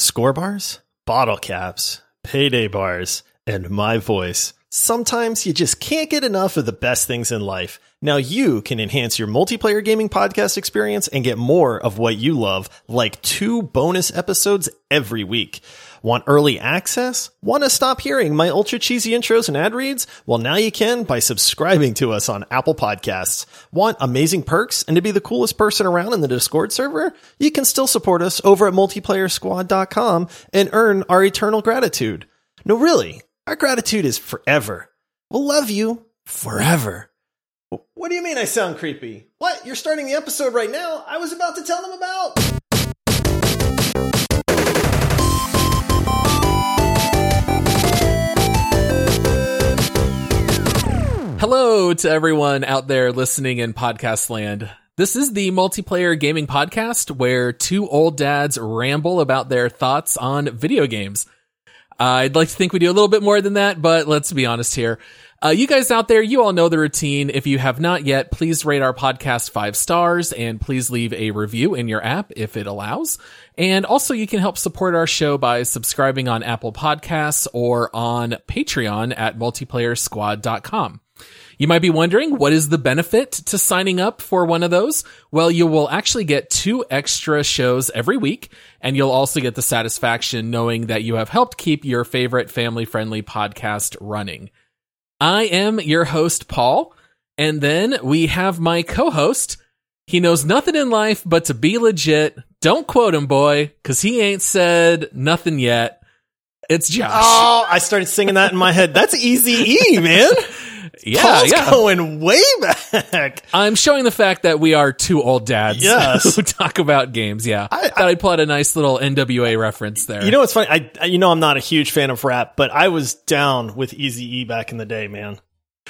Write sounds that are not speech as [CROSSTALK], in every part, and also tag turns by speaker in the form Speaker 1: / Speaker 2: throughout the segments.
Speaker 1: Score bars, bottle caps, payday bars, and my voice. Sometimes you just can't get enough of the best things in life. Now you can enhance your multiplayer gaming podcast experience and get more of what you love, like two bonus episodes every week. Want early access? Want to stop hearing my ultra cheesy intros and ad reads? Well, now you can by subscribing to us on Apple Podcasts. Want amazing perks and to be the coolest person around in the Discord server? You can still support us over at multiplayersquad.com and earn our eternal gratitude. No, really, our gratitude is forever. We'll love you forever. What do you mean I sound creepy? What? You're starting the episode right now? I was about to tell them about.
Speaker 2: Hello to everyone out there listening in podcast land. This is the multiplayer gaming podcast where two old dads ramble about their thoughts on video games. I'd like to think we do a little bit more than that, but let's be honest here. Uh, you guys out there, you all know the routine. If you have not yet, please rate our podcast five stars and please leave a review in your app if it allows. And also you can help support our show by subscribing on Apple Podcasts or on Patreon at multiplayersquad.com. You might be wondering, what is the benefit to signing up for one of those? Well, you will actually get two extra shows every week, and you'll also get the satisfaction knowing that you have helped keep your favorite family friendly podcast running. I am your host, Paul, and then we have my co-host. He knows nothing in life but to be legit. Don't quote him, boy, cause he ain't said nothing yet. It's Josh.
Speaker 1: Oh, I started singing that in my head. That's Easy E, man.
Speaker 2: yeah,
Speaker 1: Paul's
Speaker 2: yeah.
Speaker 1: going way back.
Speaker 2: I'm showing the fact that we are two old dads
Speaker 1: Yes. [LAUGHS]
Speaker 2: who talk about games. Yeah, I, thought I'd pull out a nice little NWA reference there.
Speaker 1: You know what's funny? I, I- you know, I'm not a huge fan of rap, but I was down with Easy E back in the day, man.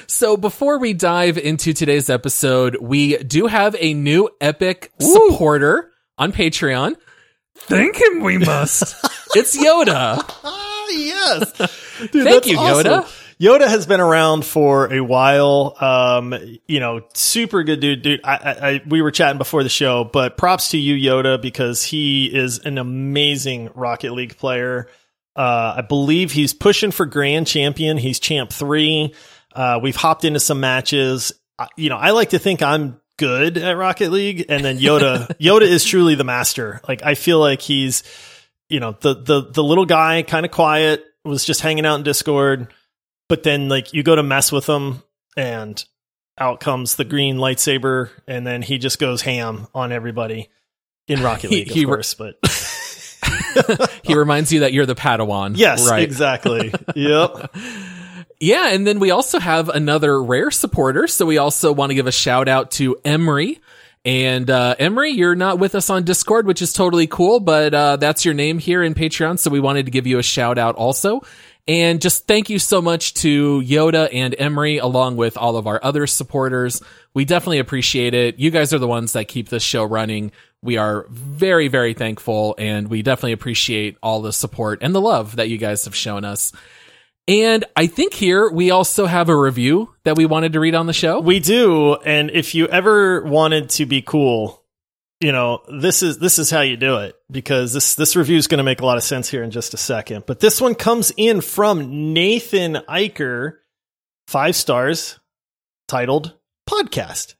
Speaker 2: so before we dive into today's episode, we do have a new epic Ooh. supporter on Patreon. Thank him, we must. [LAUGHS] it's Yoda. [LAUGHS] [LAUGHS]
Speaker 1: Yes. Dude,
Speaker 2: Thank you,
Speaker 1: awesome.
Speaker 2: Yoda.
Speaker 1: Yoda has been around for a while. Um, you know, super good dude, dude. I, I, I, we were chatting before the show, but props to you, Yoda, because he is an amazing Rocket League player. Uh, I believe he's pushing for grand champion. He's champ three. Uh, we've hopped into some matches. Uh, You know, I like to think I'm good at Rocket League, and then Yoda, [LAUGHS] Yoda is truly the master. Like, I feel like he's, you know, the the the little guy, kind of quiet, was just hanging out in Discord but then like you go to mess with him and out comes the green lightsaber and then he just goes ham on everybody in [LAUGHS] Rocket
Speaker 2: He-
Speaker 1: League, of
Speaker 2: he re-
Speaker 1: course. But [LAUGHS]
Speaker 2: He reminds you that you're the Padawan.
Speaker 1: yes,
Speaker 2: right.
Speaker 1: exactly. [LAUGHS] yep.
Speaker 2: Yeah, and then we also have another rare supporter. So we also want to give a shout out to Emery. And uh, Emery, you're not with us on Discord, which is totally cool, but uh, that's your name here in Patreon. So we wanted to give you a shout out also. And just thank you so much to Yoda and Emery, along with all of our other supporters. We definitely appreciate it. You guys are the ones that keep this show running. We are very, very thankful, and we definitely appreciate all the support and the love that you guys have shown us. And I think here we also have a review that we wanted to read on the show.
Speaker 1: We do, and if you ever wanted to be cool, you know this is this is how you do it because this this review is going to make a lot of sense here in just a second. But this one comes in from Nathan Eicher, five stars, titled "Podcast."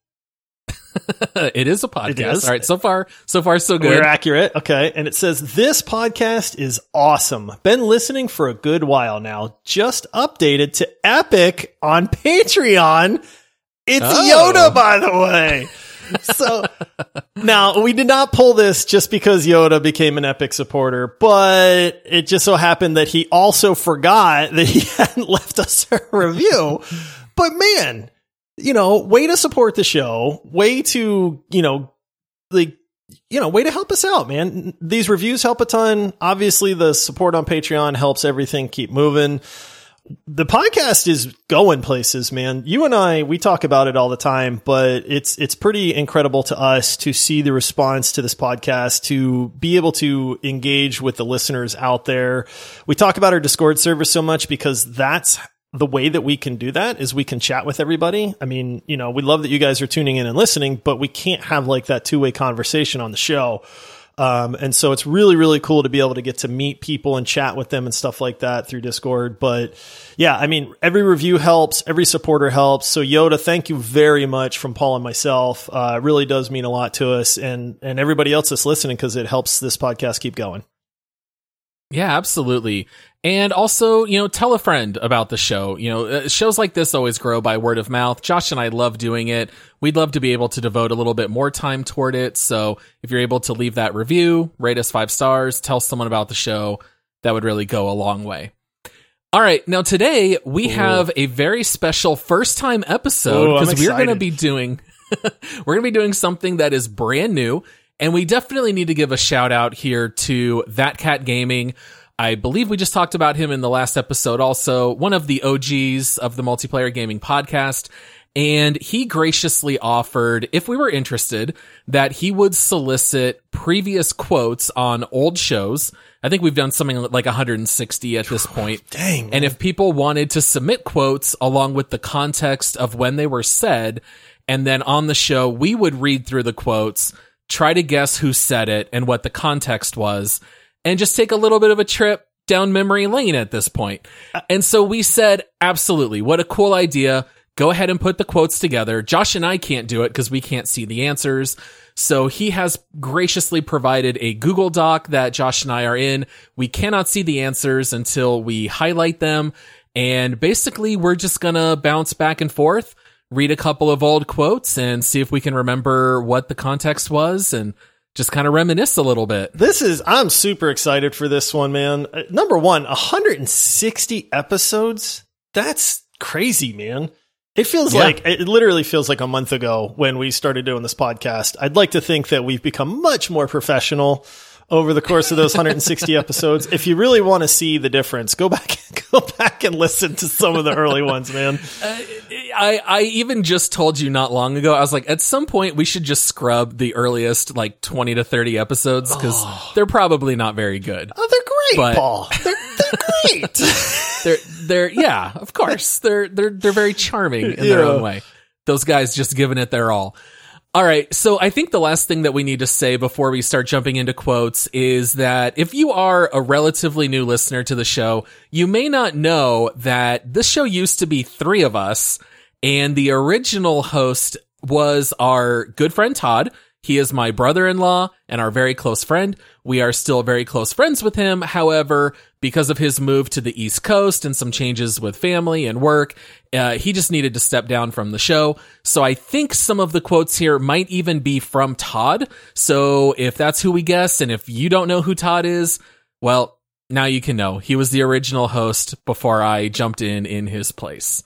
Speaker 1: [LAUGHS]
Speaker 2: it is a podcast.
Speaker 1: Is.
Speaker 2: All right, so far, so far, so good.
Speaker 1: We're accurate. Okay. And it says, this podcast is awesome. Been listening for a good while now. Just updated to Epic on Patreon. It's
Speaker 2: Oh.
Speaker 1: Yoda, by the way. [LAUGHS] So now we did not pull this just because Yoda became an Epic supporter, but it just so happened that he also forgot that he [LAUGHS] hadn't left us a review. But man, you know, way to support the show, way to, you know, like you know, way to help us out, man. These reviews help a ton. Obviously, the support on Patreon helps everything keep moving. The podcast is going places, man. You and I, we talk about it all the time, but it's it's pretty incredible to us to see the response to this podcast, to be able to engage with the listeners out there. We talk about our Discord server so much because that's the way that we can do that is we can chat with everybody. I mean, you know, we love that you guys are tuning in and listening, but we can't have like that two way conversation on the show. Um, and so it's really, really cool to be able to get to meet people and chat with them and stuff like that through Discord. But yeah, I mean, every review helps, every supporter helps. So Yoda, thank you very much from Paul and myself. Uh, it really does mean a lot to us and, and everybody else that's listening because it helps this podcast keep going.
Speaker 2: Yeah, absolutely. And also, you know, tell a friend about the show. You know, uh, shows like this always grow by word of mouth. Josh and I love doing it. We'd love to be able to devote a little bit more time toward it. So if you're able to leave that review, rate us five stars, tell someone about the show, that would really go a long way. All right. Now today we Ooh. have a very special first time episode because we're going to be doing, [LAUGHS] we're going to be doing something that is brand new. And we definitely need to give a shout out here to That Cat Gaming. I believe we just talked about him in the last episode also, one of the OGs of the multiplayer gaming podcast. And he graciously offered, if we were interested, that he would solicit previous quotes on old shows. I think we've done something like 160 at this [SIGHS] point.
Speaker 1: Dang.
Speaker 2: And if people wanted to submit quotes along with the context of when they were said, and then on the show, we would read through the quotes try to guess who said it and what the context was, and just take a little bit of a trip down memory lane at this point. And so we said, absolutely, what a cool idea. Go ahead and put the quotes together. Josh and I can't do it because we can't see the answers. So he has graciously provided a Google Doc that Josh and I are in. We cannot see the answers until we highlight them. And basically, we're just going to bounce back and forth read a couple of old quotes and see if we can remember what the context was and just kind of reminisce a little bit.
Speaker 1: This is, I'm super excited for this one, man. Uh, number one, 160 episodes. That's crazy, man. It feels yeah. like, it literally feels like a month ago when we started doing this podcast. I'd like to think that we've become much more professional over the course of those 160 episodes. If you really want to see the difference, go back [LAUGHS] go back and listen to some of the early ones, man. Uh,
Speaker 2: I I even just told you not long ago. I was like, at some point we should just scrub the earliest like 20 to 30 episodes because oh. they're probably not very good.
Speaker 1: Oh, they're great, but Paul. They're, they're great. [LAUGHS]
Speaker 2: they're they're yeah, of course. They're they're they're very charming in yeah. their own way. Those guys just giving it their all. All right. So I think the last thing that we need to say before we start jumping into quotes is that if you are a relatively new listener to the show, you may not know that this show used to be three of us and the original host was our good friend Todd he is my brother-in-law and our very close friend. We are still very close friends with him. However, because of his move to the East Coast and some changes with family and work, uh, he just needed to step down from the show. So I think some of the quotes here might even be from Todd. So if that's who we guess, and if you don't know who Todd is, well, now you can know. He was the original host before I jumped in in his place.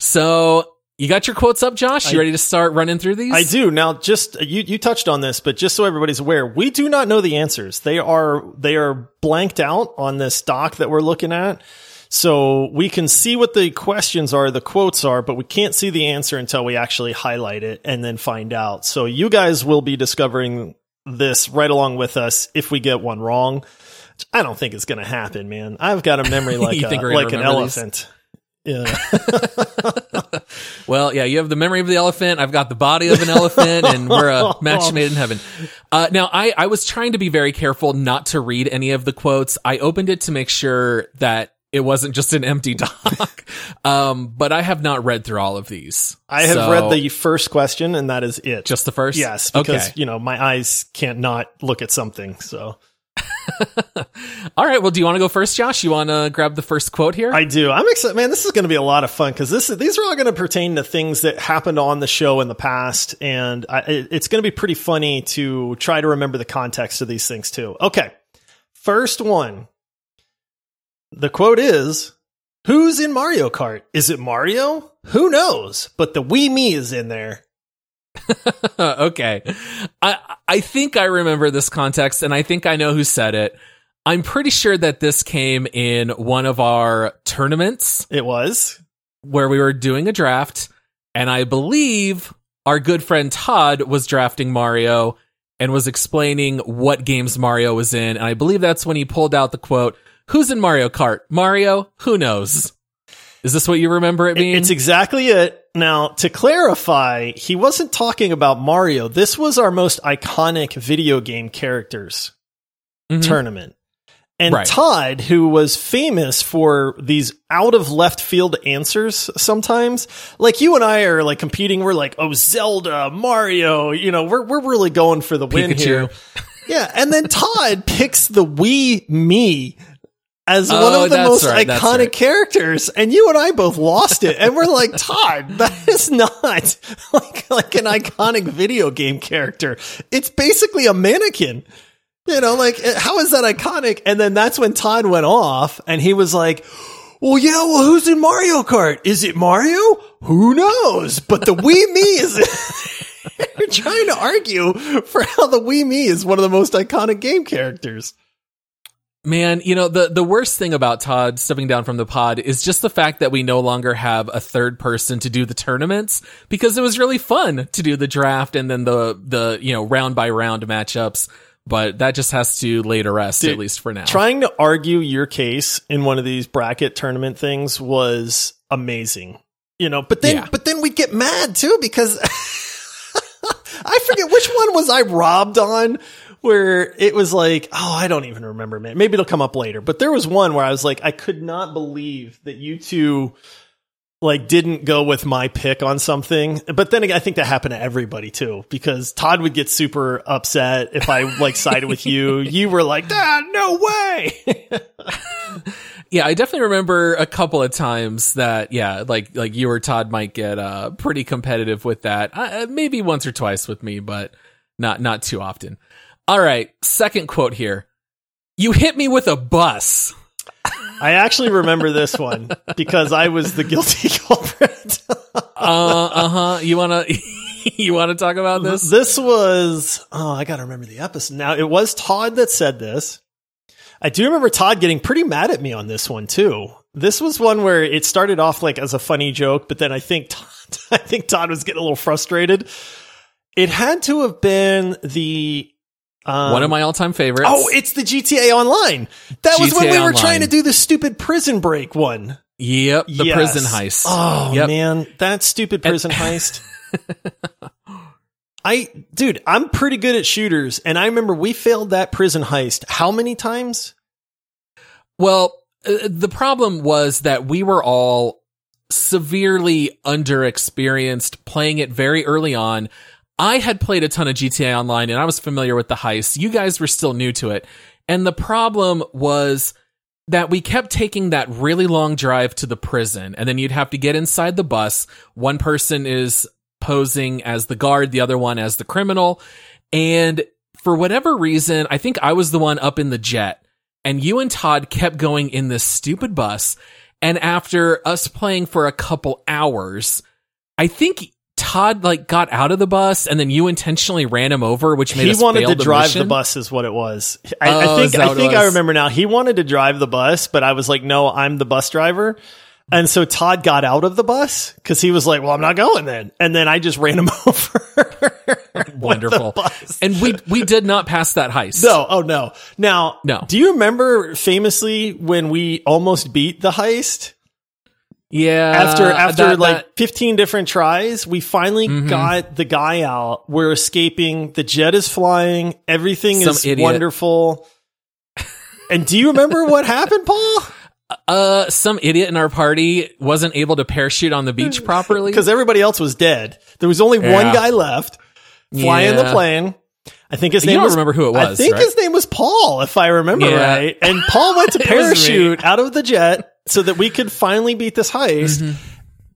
Speaker 2: So you got your quotes up, Josh? You I, ready to start running through these?
Speaker 1: I do. Now, just you you touched on this, but just so everybody's aware, we do not know the answers. They are they are blanked out on this doc that we're looking at. So we can see what the questions are, the quotes are, but we can't see the answer until we actually highlight it and then find out. So you guys will be discovering this right along with us if we get one wrong. I don't think it's going to happen, man. I've got a memory [LAUGHS] like a, like an elephant. These? Yeah. [LAUGHS] [LAUGHS]
Speaker 2: well, yeah, you have the memory of the elephant. I've got the body of an elephant, and we're a [LAUGHS] match made in heaven. Uh, now, I, I was trying to be very careful not to read any of the quotes. I opened it to make sure that it wasn't just an empty doc. um, but I have not read through all of these.
Speaker 1: I have so, read the first question, and that is it.
Speaker 2: Just the first?
Speaker 1: Yes, because, okay. you know, my eyes can't not look at something, so. [LAUGHS]
Speaker 2: All right. Well, do you want to go first, Josh? You want to grab the first quote here?
Speaker 1: I do. I'm excited, man. This is going to be a lot of fun because this these are all going to pertain to things that happened on the show in the past, and I, it's going to be pretty funny to try to remember the context of these things too. Okay. First one. The quote is, "Who's in Mario Kart? Is it Mario? Who knows? But the Wii Mii is in there." [LAUGHS]
Speaker 2: okay. I I think I remember this context and I think I know who said it. I'm pretty sure that this came in one of our tournaments.
Speaker 1: It was
Speaker 2: where we were doing a draft and I believe our good friend Todd was drafting Mario and was explaining what games Mario was in and I believe that's when he pulled out the quote, "Who's in Mario Kart? Mario? Who knows?" Is this what you remember it being?
Speaker 1: It's exactly it now to clarify, he wasn't talking about Mario. This was our most iconic video game characters
Speaker 2: Mhm.
Speaker 1: tournament. And
Speaker 2: Right.
Speaker 1: Todd, who was famous for these out of left field answers sometimes, like you and I are like competing, we're like, oh, Zelda, Mario, you know, we're, we're really going for the win here. Yeah. And then [LAUGHS] Todd picks the Wii Mii as one
Speaker 2: Oh,
Speaker 1: of the most
Speaker 2: right,
Speaker 1: iconic
Speaker 2: right.
Speaker 1: characters. And you and I both lost it. And we're like, Todd, that is not [LAUGHS] like, like an iconic video game character. It's basically a mannequin. You know, like, eh, how is that iconic? And then that's when Todd went off and he was like, well, yeah, well, who's in Mario Kart? Is it Mario? Who knows? But the Wii Mii is. You're [LAUGHS] trying to argue for how the Wii Mii is one of the most iconic game characters.
Speaker 2: Man, you know, the, the worst thing about Todd stepping down from the pod is just the fact that we no longer have a third person to do the tournaments because it was really fun to do the draft and then the, the, you know, round by round matchups. But that just has to lay to rest,
Speaker 1: Dude,
Speaker 2: at least for now.
Speaker 1: Trying to argue your case in one of these bracket tournament things was amazing. You know, but then
Speaker 2: Yeah.
Speaker 1: but then we'd get mad too because [LAUGHS] I forget which one was I robbed on where it was like, oh, I don't even remember, man. Maybe it'll come up later. But there was one where I was like, I could not believe that you two like didn't go with my pick on something. But then again, I think that happened to everybody too, because Todd would get super upset if I like sided with you. [LAUGHS] You were like, ah, no way.
Speaker 2: Yeah, I definitely remember a couple of times that, yeah, like, like you or Todd might get, uh, pretty competitive with that. Uh, maybe once or twice with me, but not, not too often. All right. Second quote here. You hit me with a bus. [LAUGHS]
Speaker 1: I actually remember this one because I was the guilty [LAUGHS] culprit. [LAUGHS]
Speaker 2: Uh, uh huh. You wanna, you wanna talk about this?
Speaker 1: this was, oh, I gotta remember the episode. Now, it was Todd that said this. I do remember Todd getting pretty mad at me on this one too. This was one where it started off like as a funny joke, but then I think Todd, I think Todd was getting a little frustrated. It had to have been the um,
Speaker 2: One of my all-time favorites.
Speaker 1: Oh, it's the GTA Online. That was when we were
Speaker 2: Online.
Speaker 1: trying to do the stupid prison break one.
Speaker 2: yep. The
Speaker 1: Yes.
Speaker 2: prison heist.
Speaker 1: Oh
Speaker 2: Yep.
Speaker 1: man, that stupid prison [LAUGHS] heist. I, dude, I'm pretty good at shooters, and I remember we failed that prison heist how many times?
Speaker 2: Well, uh, the problem was that we were all severely underexperienced playing it very early on. I had played a ton of GTA Online and I was familiar with the heist. You guys were still new to it. And the problem was that we kept taking that really long drive to the prison and then you'd have to get inside the bus. One person is posing as the guard, the other one as the criminal. And for whatever reason, I think I was the one up in the jet and you and Todd kept going in this stupid bus. And after us playing for a couple hours, I think Todd like got out of the bus and then you intentionally ran him over, which made
Speaker 1: He wanted to
Speaker 2: the
Speaker 1: drive
Speaker 2: mission.
Speaker 1: the bus, is what it was. I,
Speaker 2: Oh,
Speaker 1: I think I think I remember now. He wanted to drive the bus, but I was like, no, I'm the bus driver. And so Todd got out of the bus because he was like, well, I'm not going then. And then I just ran him [LAUGHS] over.
Speaker 2: Wonderful. And we we did not pass that heist.
Speaker 1: No, oh no. Now,
Speaker 2: No.
Speaker 1: do you remember famously when we almost beat the heist?
Speaker 2: Yeah.
Speaker 1: After after
Speaker 2: that-
Speaker 1: like
Speaker 2: that-
Speaker 1: 15 different tries, we finally
Speaker 2: Mhm.
Speaker 1: got the guy out. We're escaping. The jet is flying. Everything
Speaker 2: Some
Speaker 1: is
Speaker 2: idiot.
Speaker 1: wonderful. [LAUGHS] And do you remember what happened, Paul?
Speaker 2: uh some idiot in our party wasn't able to parachute on the beach [LAUGHS] properly.
Speaker 1: Because everybody else was dead. There was only one guy left flying the plane. I think his
Speaker 2: You
Speaker 1: name
Speaker 2: don't
Speaker 1: was.
Speaker 2: remember who it was.
Speaker 1: I think
Speaker 2: right?
Speaker 1: his name was Paul, if I remember
Speaker 2: Yeah.
Speaker 1: right. And Paul went to [LAUGHS]
Speaker 2: It was me.
Speaker 1: parachute out of the jet so that we could finally beat this heist.
Speaker 2: Mm-hmm.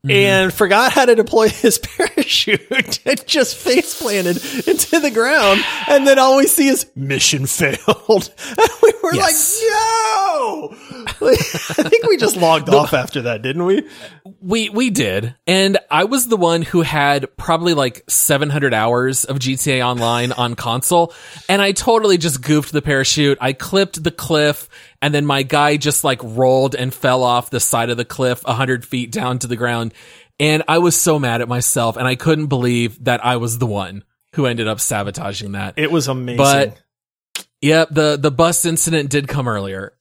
Speaker 1: And forgot how to deploy [LAUGHS] his parachute and just face planted into the ground. And then all we see is mission failed. And [LAUGHS] we were
Speaker 2: Yes.
Speaker 1: like, no! Like, I think we just logged off after that, didn't we?
Speaker 2: We we did, and I was the one who had probably like 700 hours of GTA Online on console, and I totally just goofed the parachute. I clipped the cliff, and then my guy just like rolled and fell off the side of the cliff a 100 feet down to the ground, and I was so mad at myself, and I couldn't believe that I was the one who ended up sabotaging that.
Speaker 1: It was amazing.
Speaker 2: But yep, the the bus incident did come earlier.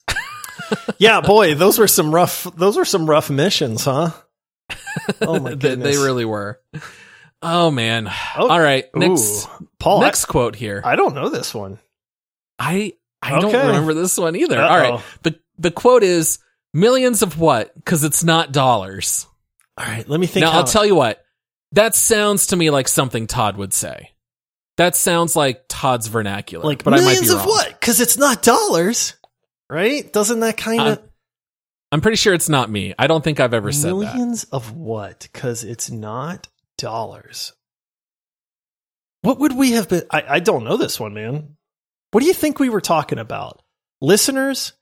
Speaker 2: [LAUGHS]
Speaker 1: yeah, boy, those were some rough. Those were some rough missions, huh? [LAUGHS] Oh my
Speaker 2: They-
Speaker 1: goodness.
Speaker 2: they really were. Oh man.
Speaker 1: Oh,
Speaker 2: All right. Next
Speaker 1: Ooh. Paul,
Speaker 2: next quote here.
Speaker 1: I, I don't know this one.
Speaker 2: I I don't remember this one either. All
Speaker 1: Uh-oh.
Speaker 2: right. The the quote is millions of what? Because it's not dollars.
Speaker 1: All right, let me think.
Speaker 2: now
Speaker 1: how-
Speaker 2: I'll tell you what. That sounds to me like something Todd would say. That sounds like Todd's vernacular.
Speaker 1: like
Speaker 2: but I might
Speaker 1: millions
Speaker 2: be
Speaker 1: of
Speaker 2: wrong.
Speaker 1: what? Because it's not dollars, right? Doesn't that kind
Speaker 2: I'm,
Speaker 1: of
Speaker 2: I'm pretty sure it's not me. I don't think I've ever said that.
Speaker 1: millions of what? Because it's not dollars. What would we have been? I, I don't know this one, man. What do you think we were talking about, listeners?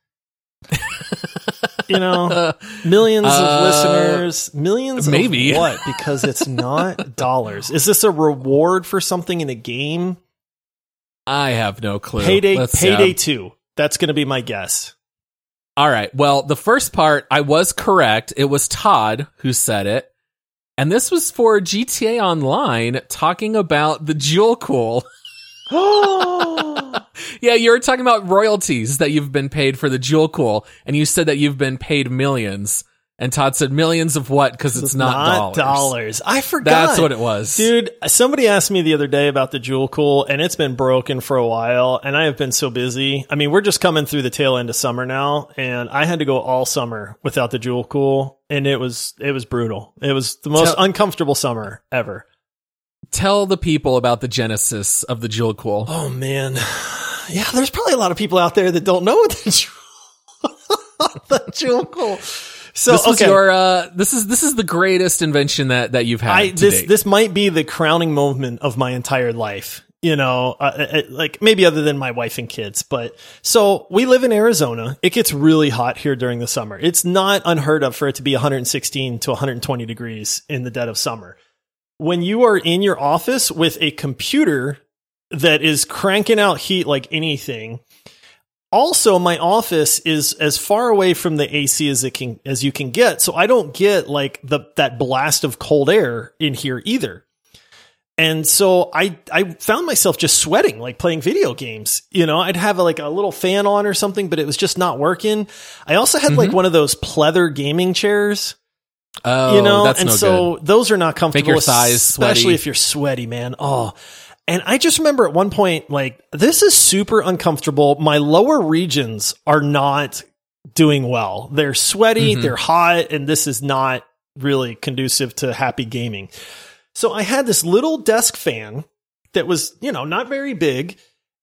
Speaker 1: you know, [LAUGHS] millions of
Speaker 2: Uh,
Speaker 1: listeners, millions
Speaker 2: maybe.
Speaker 1: of what? Because it's not [LAUGHS] dollars. Is this a reward for something in a game?
Speaker 2: I have no clue.
Speaker 1: Payday,
Speaker 2: Let's,
Speaker 1: payday
Speaker 2: uh,
Speaker 1: two. That's going to be my guess.
Speaker 2: All right. Well, the first part, I was correct. It was Todd who said it. And this was for GTA Online talking about the Jewel Cool. [GASPS] [LAUGHS] [LAUGHS] Yeah, you were talking about royalties that you've been paid for the Jewel Cool, and you said that you've been paid millions. And Todd said millions of what? Because it's, not, dollars.
Speaker 1: dollars. I forgot.
Speaker 2: That's what it was.
Speaker 1: Dude, somebody asked me the other day about the Jewel Cool, and it's been broken for a while, and I have been so busy. I mean, we're just coming through the tail end of summer now, and I had to go all summer without the Jewel Cool, and it was it was brutal. It was the most
Speaker 2: Tell-
Speaker 1: uncomfortable summer ever.
Speaker 2: Tell the people about the genesis of the Jewel Cool.
Speaker 1: Oh man, yeah. There's probably a lot of people out there that don't know what the Jewel, [LAUGHS] the Jewel Cool. So
Speaker 2: this
Speaker 1: okay.
Speaker 2: your uh this is this is the greatest invention that that you've had
Speaker 1: I
Speaker 2: to
Speaker 1: this
Speaker 2: date.
Speaker 1: this might be the crowning moment of my entire life. You know, uh, uh, like maybe other than my wife and kids, but so we live in Arizona. It gets really hot here during the summer. It's not unheard of for it to be 116 to 120 degrees in the dead of summer. When you are in your office with a computer that is cranking out heat like anything, also my office is as far away from the AC as it can as you can get, so I don't get like the that blast of cold air in here either. And so I I found myself just sweating like playing video games. You know, I'd have like a little fan on or something, but it was just not working. I also had like mm-hmm. one of those pleather gaming chairs
Speaker 2: oh,
Speaker 1: you know, and
Speaker 2: no
Speaker 1: so
Speaker 2: good.
Speaker 1: those are not comfortable,
Speaker 2: your thighs
Speaker 1: especially
Speaker 2: sweaty.
Speaker 1: if you're sweaty, man. Oh, and I just remember at one point, like this is super uncomfortable. My lower regions are not doing well. They're sweaty,
Speaker 2: Mhm.
Speaker 1: they're hot, and this is not really conducive to happy gaming. So I had this little desk fan that was, you know, not very big,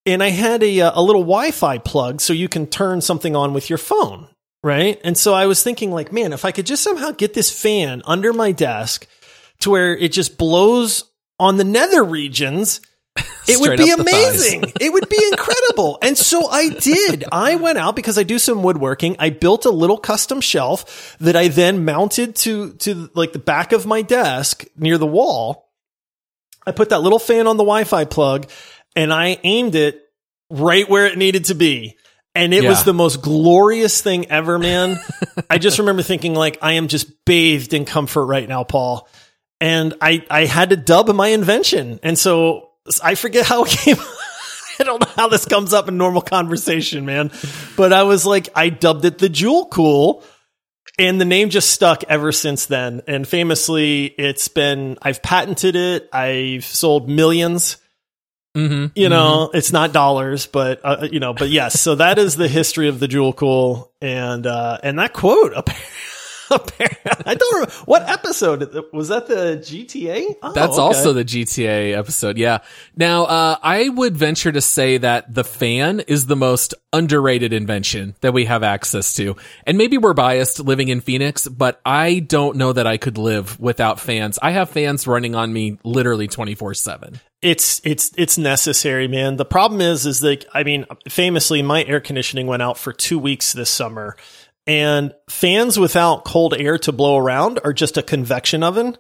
Speaker 1: and I had a uh, a little Wi-Fi plug so you can turn something on with your phone, right? And so I was thinking like, man, if I could just somehow get this fan under my desk to where it just blows on the nether regions, [LAUGHS] it would be
Speaker 2: up the thighs.
Speaker 1: amazing. it would be incredible. And so I did. I went out because I do some woodworking. I built a little custom shelf that I then mounted to to like the back of my desk near the wall. I put that little fan on the Wi-Fi plug and I aimed it right where it needed to be. And it was the most glorious thing ever, man. I just [LAUGHS] remember thinking like I am just bathed in comfort right now, Paul. And I I had to dub my invention. And so I forget how it came [LAUGHS] I don't know how this comes up in normal conversation, man. But I was like, I dubbed it the Jewel Cool. And the name just stuck ever since then. And famously, it's been, I've patented it. I've sold millions.
Speaker 2: Mhm,
Speaker 1: You know, it's not dollars, but, uh, you know, but yes. So that is the history of the Jewel Cool. And, uh, and that quote, apparently, [LAUGHS] I don't remember what episode was that the GTA? Oh,
Speaker 2: That's
Speaker 1: okay.
Speaker 2: also the GTA episode. Yeah. Now, uh, I would venture to say that the fan is the most underrated invention that we have access to. And maybe we're biased living in Phoenix, but I don't know that I could live without fans. I have fans running on me literally 24 seven.
Speaker 1: it's it's it's necessary, man. The problem is is that I mean, famously, my air conditioning went out for two weeks this summer, and fans without cold air to blow around are just a convection oven.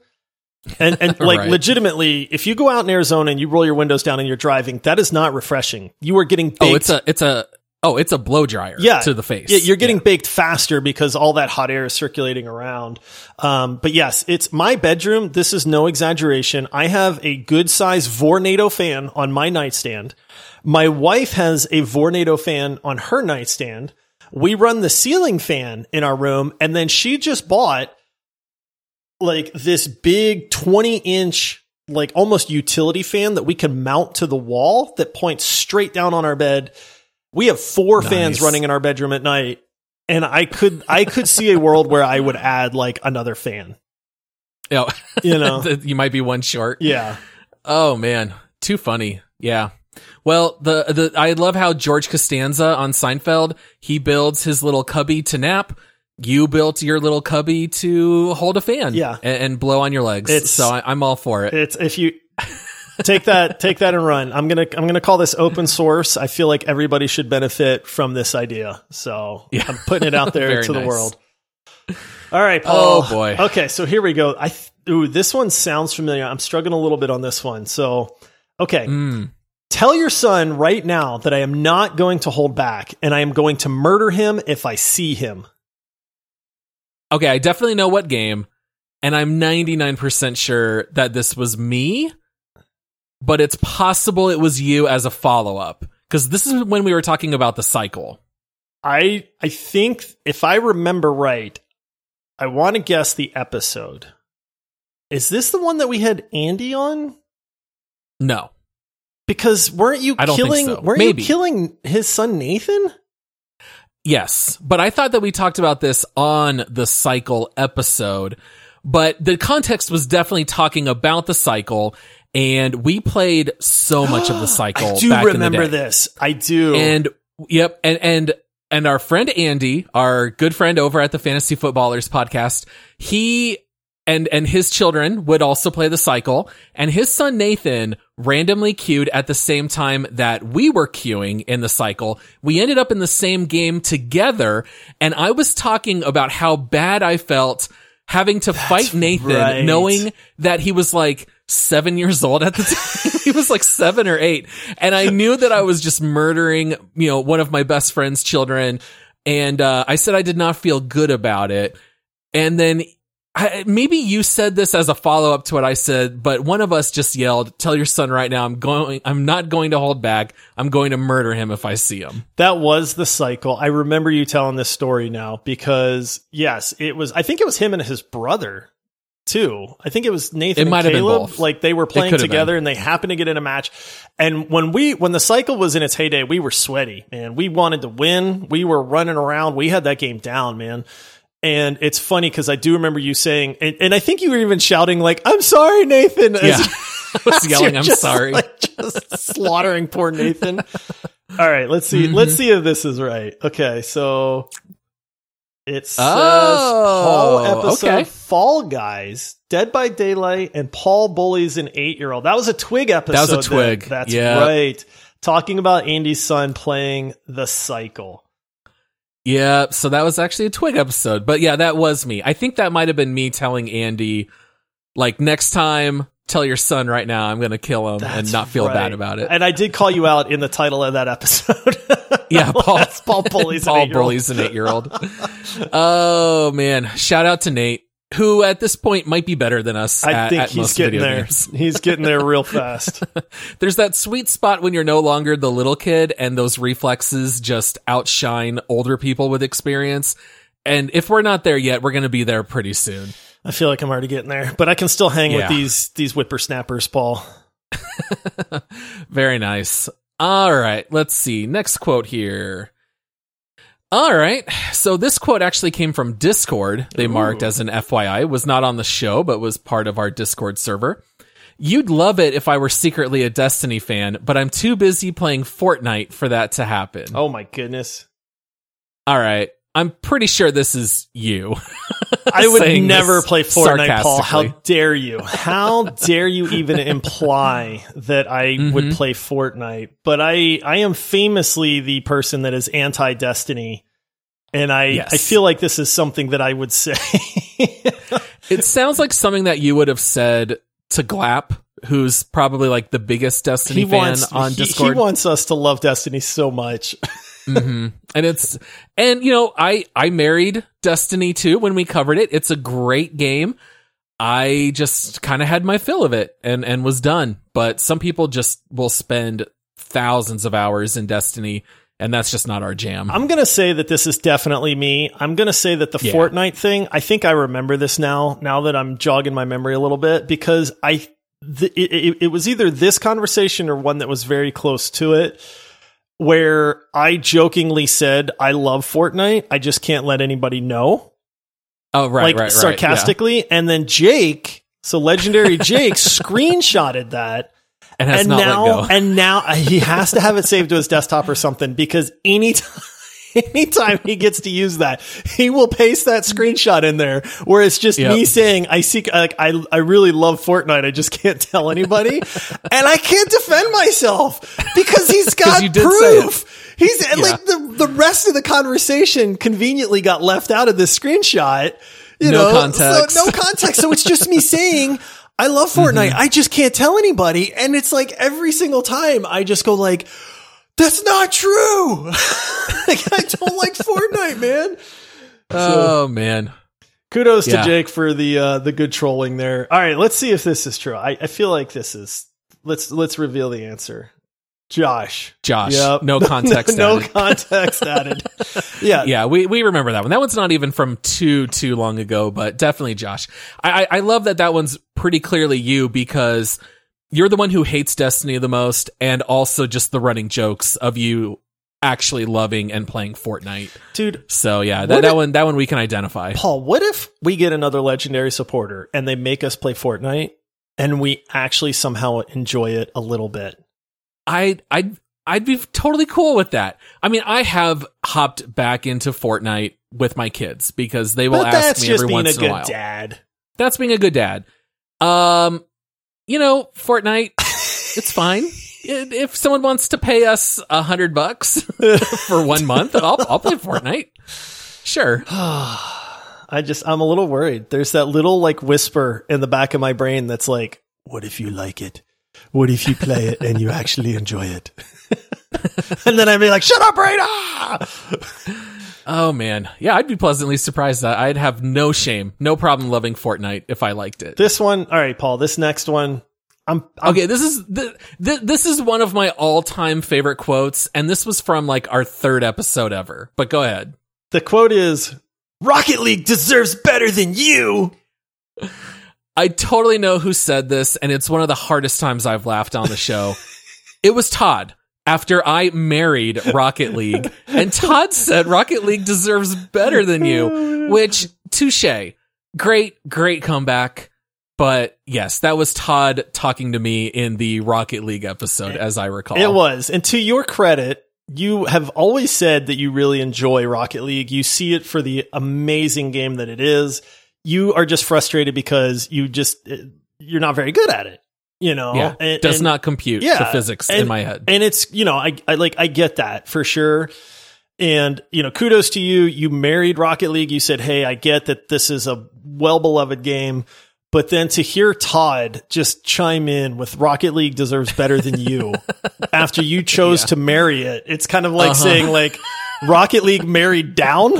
Speaker 1: And and [LAUGHS] like
Speaker 2: Right.
Speaker 1: legitimately, if you go out in Arizona and you roll your windows down and you're driving, that is not refreshing. You are getting baked.
Speaker 2: Oh, it's a, it's a, oh, it's a blow dryer
Speaker 1: yeah,
Speaker 2: to the face.
Speaker 1: Yeah, you're getting baked faster because all that hot air is circulating around. Um, but yes, it's my bedroom. This is no exaggeration. I have a good size Vornado fan on my nightstand. My wife has a Vornado fan on her nightstand. We run the ceiling fan in our room, and then she just bought like this big 20 inch, like almost utility fan that we can mount to the wall that points straight down on our bed. We have four
Speaker 2: Nice.
Speaker 1: fans running in our bedroom at night. And I could, I could see a world where I would add like another fan,
Speaker 2: know,
Speaker 1: you know? [LAUGHS]
Speaker 2: you might be one short.
Speaker 1: yeah.
Speaker 2: Oh man, too funny. Yeah. Well, the the I love how George Costanza on Seinfeld he builds his little cubby to nap. You built your little cubby to hold a fan,
Speaker 1: Yeah.
Speaker 2: and, and blow on your legs.
Speaker 1: It's-
Speaker 2: so I, I'm all for it.
Speaker 1: It's if you take that [LAUGHS] take that and run. I'm going to I'm going to call this open source. I feel like everybody should benefit from this idea. So,
Speaker 2: Yeah.
Speaker 1: I'm putting it out there [LAUGHS] to the world. All right, Paul.
Speaker 2: Oh, boy.
Speaker 1: Okay, so here we go. I th- ooh, this one sounds familiar. I'm struggling a little bit on this one. So, okay.
Speaker 2: Mm.
Speaker 1: Tell your son right now that I am not going to hold back and I am going to murder him if I see him.
Speaker 2: Okay, I definitely know what game, and I'm 99% sure that this was me, but it's possible it was you as a follow up. Because this is when we were talking about the cycle.
Speaker 1: I I think if I remember right, I want to guess the episode. Is this the one that we had Andy on?
Speaker 2: No.
Speaker 1: Because weren't you
Speaker 2: I don't think
Speaker 1: killing
Speaker 2: so.
Speaker 1: weren't
Speaker 2: Maybe.
Speaker 1: you killing his son Nathan?
Speaker 2: Yes, but I thought that we talked about this on the cycle episode, but the context was definitely talking about the cycle, and we played so much of the [GASPS] cycle.
Speaker 1: I do remember
Speaker 2: in the day.
Speaker 1: this. I do.
Speaker 2: And yep, and and and our friend Andy, our good friend over at the Fantasy Footballers podcast, he and and his children would also play the cycle, and his son Nathan randomly queued at the same time that we were queuing in the cycle. We ended up in the same game together, and I was talking about how bad I felt having to fight Nathan,
Speaker 1: right.
Speaker 2: knowing that he was like seven years old at the time. [LAUGHS] he was like seven or eight. And I knew that I was just murdering, you know, one of my best friend's children. And, uh, I said I did not feel good about it. And then I, maybe you said this as a follow up to what I said, but one of us just yelled, tell your son right now, I'm going, I'm not going to hold back. I'm going to murder him if I see him.
Speaker 1: that was the cycle. I remember you telling this story now because yes, it was I think it was him and his brother too. I think it was Nathan
Speaker 2: It
Speaker 1: and
Speaker 2: might have been
Speaker 1: Caleb.
Speaker 2: both.
Speaker 1: Like they were playing together
Speaker 2: been.
Speaker 1: and they happened to get in a match. And when we when the cycle was in its heyday, we were sweaty, man. We wanted to win. We were running around. We had that game down, man. And it's funny because I do remember you saying, and, and I think you were even shouting like, "I'm sorry, Nathan."
Speaker 2: Yeah. [LAUGHS] I was yelling, "I'm
Speaker 1: just,
Speaker 2: sorry.
Speaker 1: like, just slaughtering poor Nathan. [LAUGHS] All right, let's see.
Speaker 2: Mm-hmm.
Speaker 1: Let's see if this is right. Okay, so it says
Speaker 2: Oh,
Speaker 1: Paul episode
Speaker 2: okay.
Speaker 1: Fall Guys, Dead by Daylight, and Paul bullies an eight year old. That was a Twig episode.
Speaker 2: That was a Twig.
Speaker 1: that's
Speaker 2: Yeah.
Speaker 1: right. Talking about Andy's son playing the cycle.
Speaker 2: Yeah, so that was actually a Twig episode. But yeah, that was me. I think that might have been me telling Andy, like, next time, tell your son right now I'm going to kill him and not feel
Speaker 1: right.
Speaker 2: bad about it.
Speaker 1: And I did call you out in the title of that episode. [LAUGHS]
Speaker 2: Yeah, [LAUGHS] Paul,
Speaker 1: That's Paul bullies an
Speaker 2: Paul
Speaker 1: eight-year-old.
Speaker 2: bullies an eight year old. oh, man. Shout out to Nate, who at this point might be better than us
Speaker 1: I
Speaker 2: at,
Speaker 1: think
Speaker 2: at
Speaker 1: he's getting there. [LAUGHS] He's getting there real fast. [LAUGHS]
Speaker 2: There's that sweet spot when you're no longer the little kid and those reflexes just outshine older people with experience. And if we're not there yet, we're going to be there pretty soon.
Speaker 1: I feel like I'm already getting there, but I can still hang with these these whippersnappers, Paul. [LAUGHS]
Speaker 2: Very nice. All right, let's see. Next quote here. All right. So this quote actually came from Discord. They marked as an FYI, was not on the show, but was part of our Discord server. You'd love it if I were secretly a Destiny fan, but I'm too busy playing Fortnite for that to happen.
Speaker 1: Oh my goodness.
Speaker 2: All right. I'm pretty sure this is you. [LAUGHS]
Speaker 1: I would never play Fortnite, Paul. How dare you? How dare you even imply that I
Speaker 2: Mm-hmm.
Speaker 1: would play Fortnite? But I I am famously the person that is anti Destiny. And I,
Speaker 2: Yes.
Speaker 1: I feel like this is something that I would say. [LAUGHS]
Speaker 2: It sounds like something that you would have said to Glap, who's probably like the biggest Destiny
Speaker 1: he
Speaker 2: fan
Speaker 1: wants
Speaker 2: on
Speaker 1: he,
Speaker 2: Discord.
Speaker 1: he wants us to love Destiny so much. [LAUGHS]
Speaker 2: hmm And it's and you know I I married Destiny 2 when we covered it. It's a great game. I just kind of had my fill of it and and was done. But some people just will spend thousands of hours in Destiny and that's just not our jam.
Speaker 1: I'm going to say that this is definitely me. I'm going to say that the
Speaker 2: Yeah.
Speaker 1: Fortnite thing, I think I remember this now, now that I'm jogging my memory a little bit, because I, th- it, it, it was either this conversation or one that was very close to it, where I jokingly said, I love Fortnite. I just can't let anybody know.
Speaker 2: oh, right,
Speaker 1: like
Speaker 2: right, right.
Speaker 1: sarcastically. And then Jake, so legendary Jake, [LAUGHS] screenshotted that.
Speaker 2: and has
Speaker 1: and
Speaker 2: not
Speaker 1: now, and now he has to have it saved to his desktop or something because anytime, [LAUGHS] anytime he gets to use that, he will paste that screenshot in there where it's just
Speaker 2: Yep.
Speaker 1: me saying, I seek, like, I, I really love Fortnite. I just can't tell anybody. [LAUGHS] and I can't defend myself because he's [LAUGHS] got
Speaker 2: you did say it.
Speaker 1: proof. He's and like the, the rest of the conversation conveniently got left out of this screenshot. You
Speaker 2: No
Speaker 1: know,
Speaker 2: context.
Speaker 1: So no context. So it's just me saying, I love Fortnite. Mm-hmm. I just can't tell anybody. And it's like every single time I just go like, that's not true. [LAUGHS] like I don't like Fortnite, man. [LAUGHS]
Speaker 2: oh man.
Speaker 1: Kudos
Speaker 2: Yeah.
Speaker 1: to Jake for the uh the good trolling there. All right, let's see if this is true. I, I feel like this is let's let's reveal the answer. Josh.
Speaker 2: Josh.
Speaker 1: Yep. [LAUGHS]
Speaker 2: No context
Speaker 1: no
Speaker 2: added.
Speaker 1: context added. Yeah.
Speaker 2: yeah, we, we remember that one. That one's not even from too too long ago, but definitely Josh. I, I I love that that one's pretty clearly you because you're the one who hates Destiny the most, and also just the running jokes of you actually loving and playing Fortnite.
Speaker 1: Dude,
Speaker 2: So yeah, that, that
Speaker 1: if-
Speaker 2: one that one we can identify.
Speaker 1: Paul, what if we get another legendary supporter and they make us play Fortnite and we actually somehow enjoy it a little bit?
Speaker 2: I I I'd be totally cool with that. I mean, I have hopped back into Fortnite with my kids because they will
Speaker 1: But
Speaker 2: ask me every
Speaker 1: a
Speaker 2: once in a
Speaker 1: good
Speaker 2: while.
Speaker 1: dad.
Speaker 2: That's being a good dad. Um, you know, Fortnite, it's fine. If someone wants to pay us a hundred bucks [LAUGHS] for one month, I'll I'll play Fortnite. Sure. [SIGHS]
Speaker 1: I just I'm a little worried. There's that little like whisper in the back of my brain that's like, what if you like it? What if you play it and you actually enjoy it? [LAUGHS] and then I'd be like, shut up, Rada!
Speaker 2: Oh man, yeah, I'd be pleasantly surprised that I'd have no shame, no problem loving Fortnite if I liked it.
Speaker 1: This one, all right, Paul, this next one, I'm, I'm
Speaker 2: Okay, this is th- th- this is one of my all-time favorite quotes, and this was from like our third episode ever. But go ahead.
Speaker 1: the quote is Rocket League deserves better than you.
Speaker 2: I totally know who said this, and it's one of the hardest times I've laughed on the show. [LAUGHS] it was Todd. After I married Rocket League, and Todd said Rocket League deserves better than you, which touche. Great, great comeback. But yes, that was Todd talking to me in the Rocket League episode, as I recall.
Speaker 1: It was. And to your credit, you have always said that you really enjoy Rocket League. You see it for the amazing game that it is. You are just frustrated because you just you're not very good at it. You know,
Speaker 2: Yeah,
Speaker 1: And-
Speaker 2: does
Speaker 1: and-
Speaker 2: not compute
Speaker 1: yeah,
Speaker 2: the physics in my head.
Speaker 1: And it's you know, I, I like I get that for sure. And you know, kudos to you. You married Rocket League. You said, "Hey, I get that this is a well beloved game." But then to hear Todd just chime in with Rocket League deserves better than you [LAUGHS] after you chose to marry it, it's kind of like
Speaker 2: Uh-huh.
Speaker 1: saying like Rocket League married down.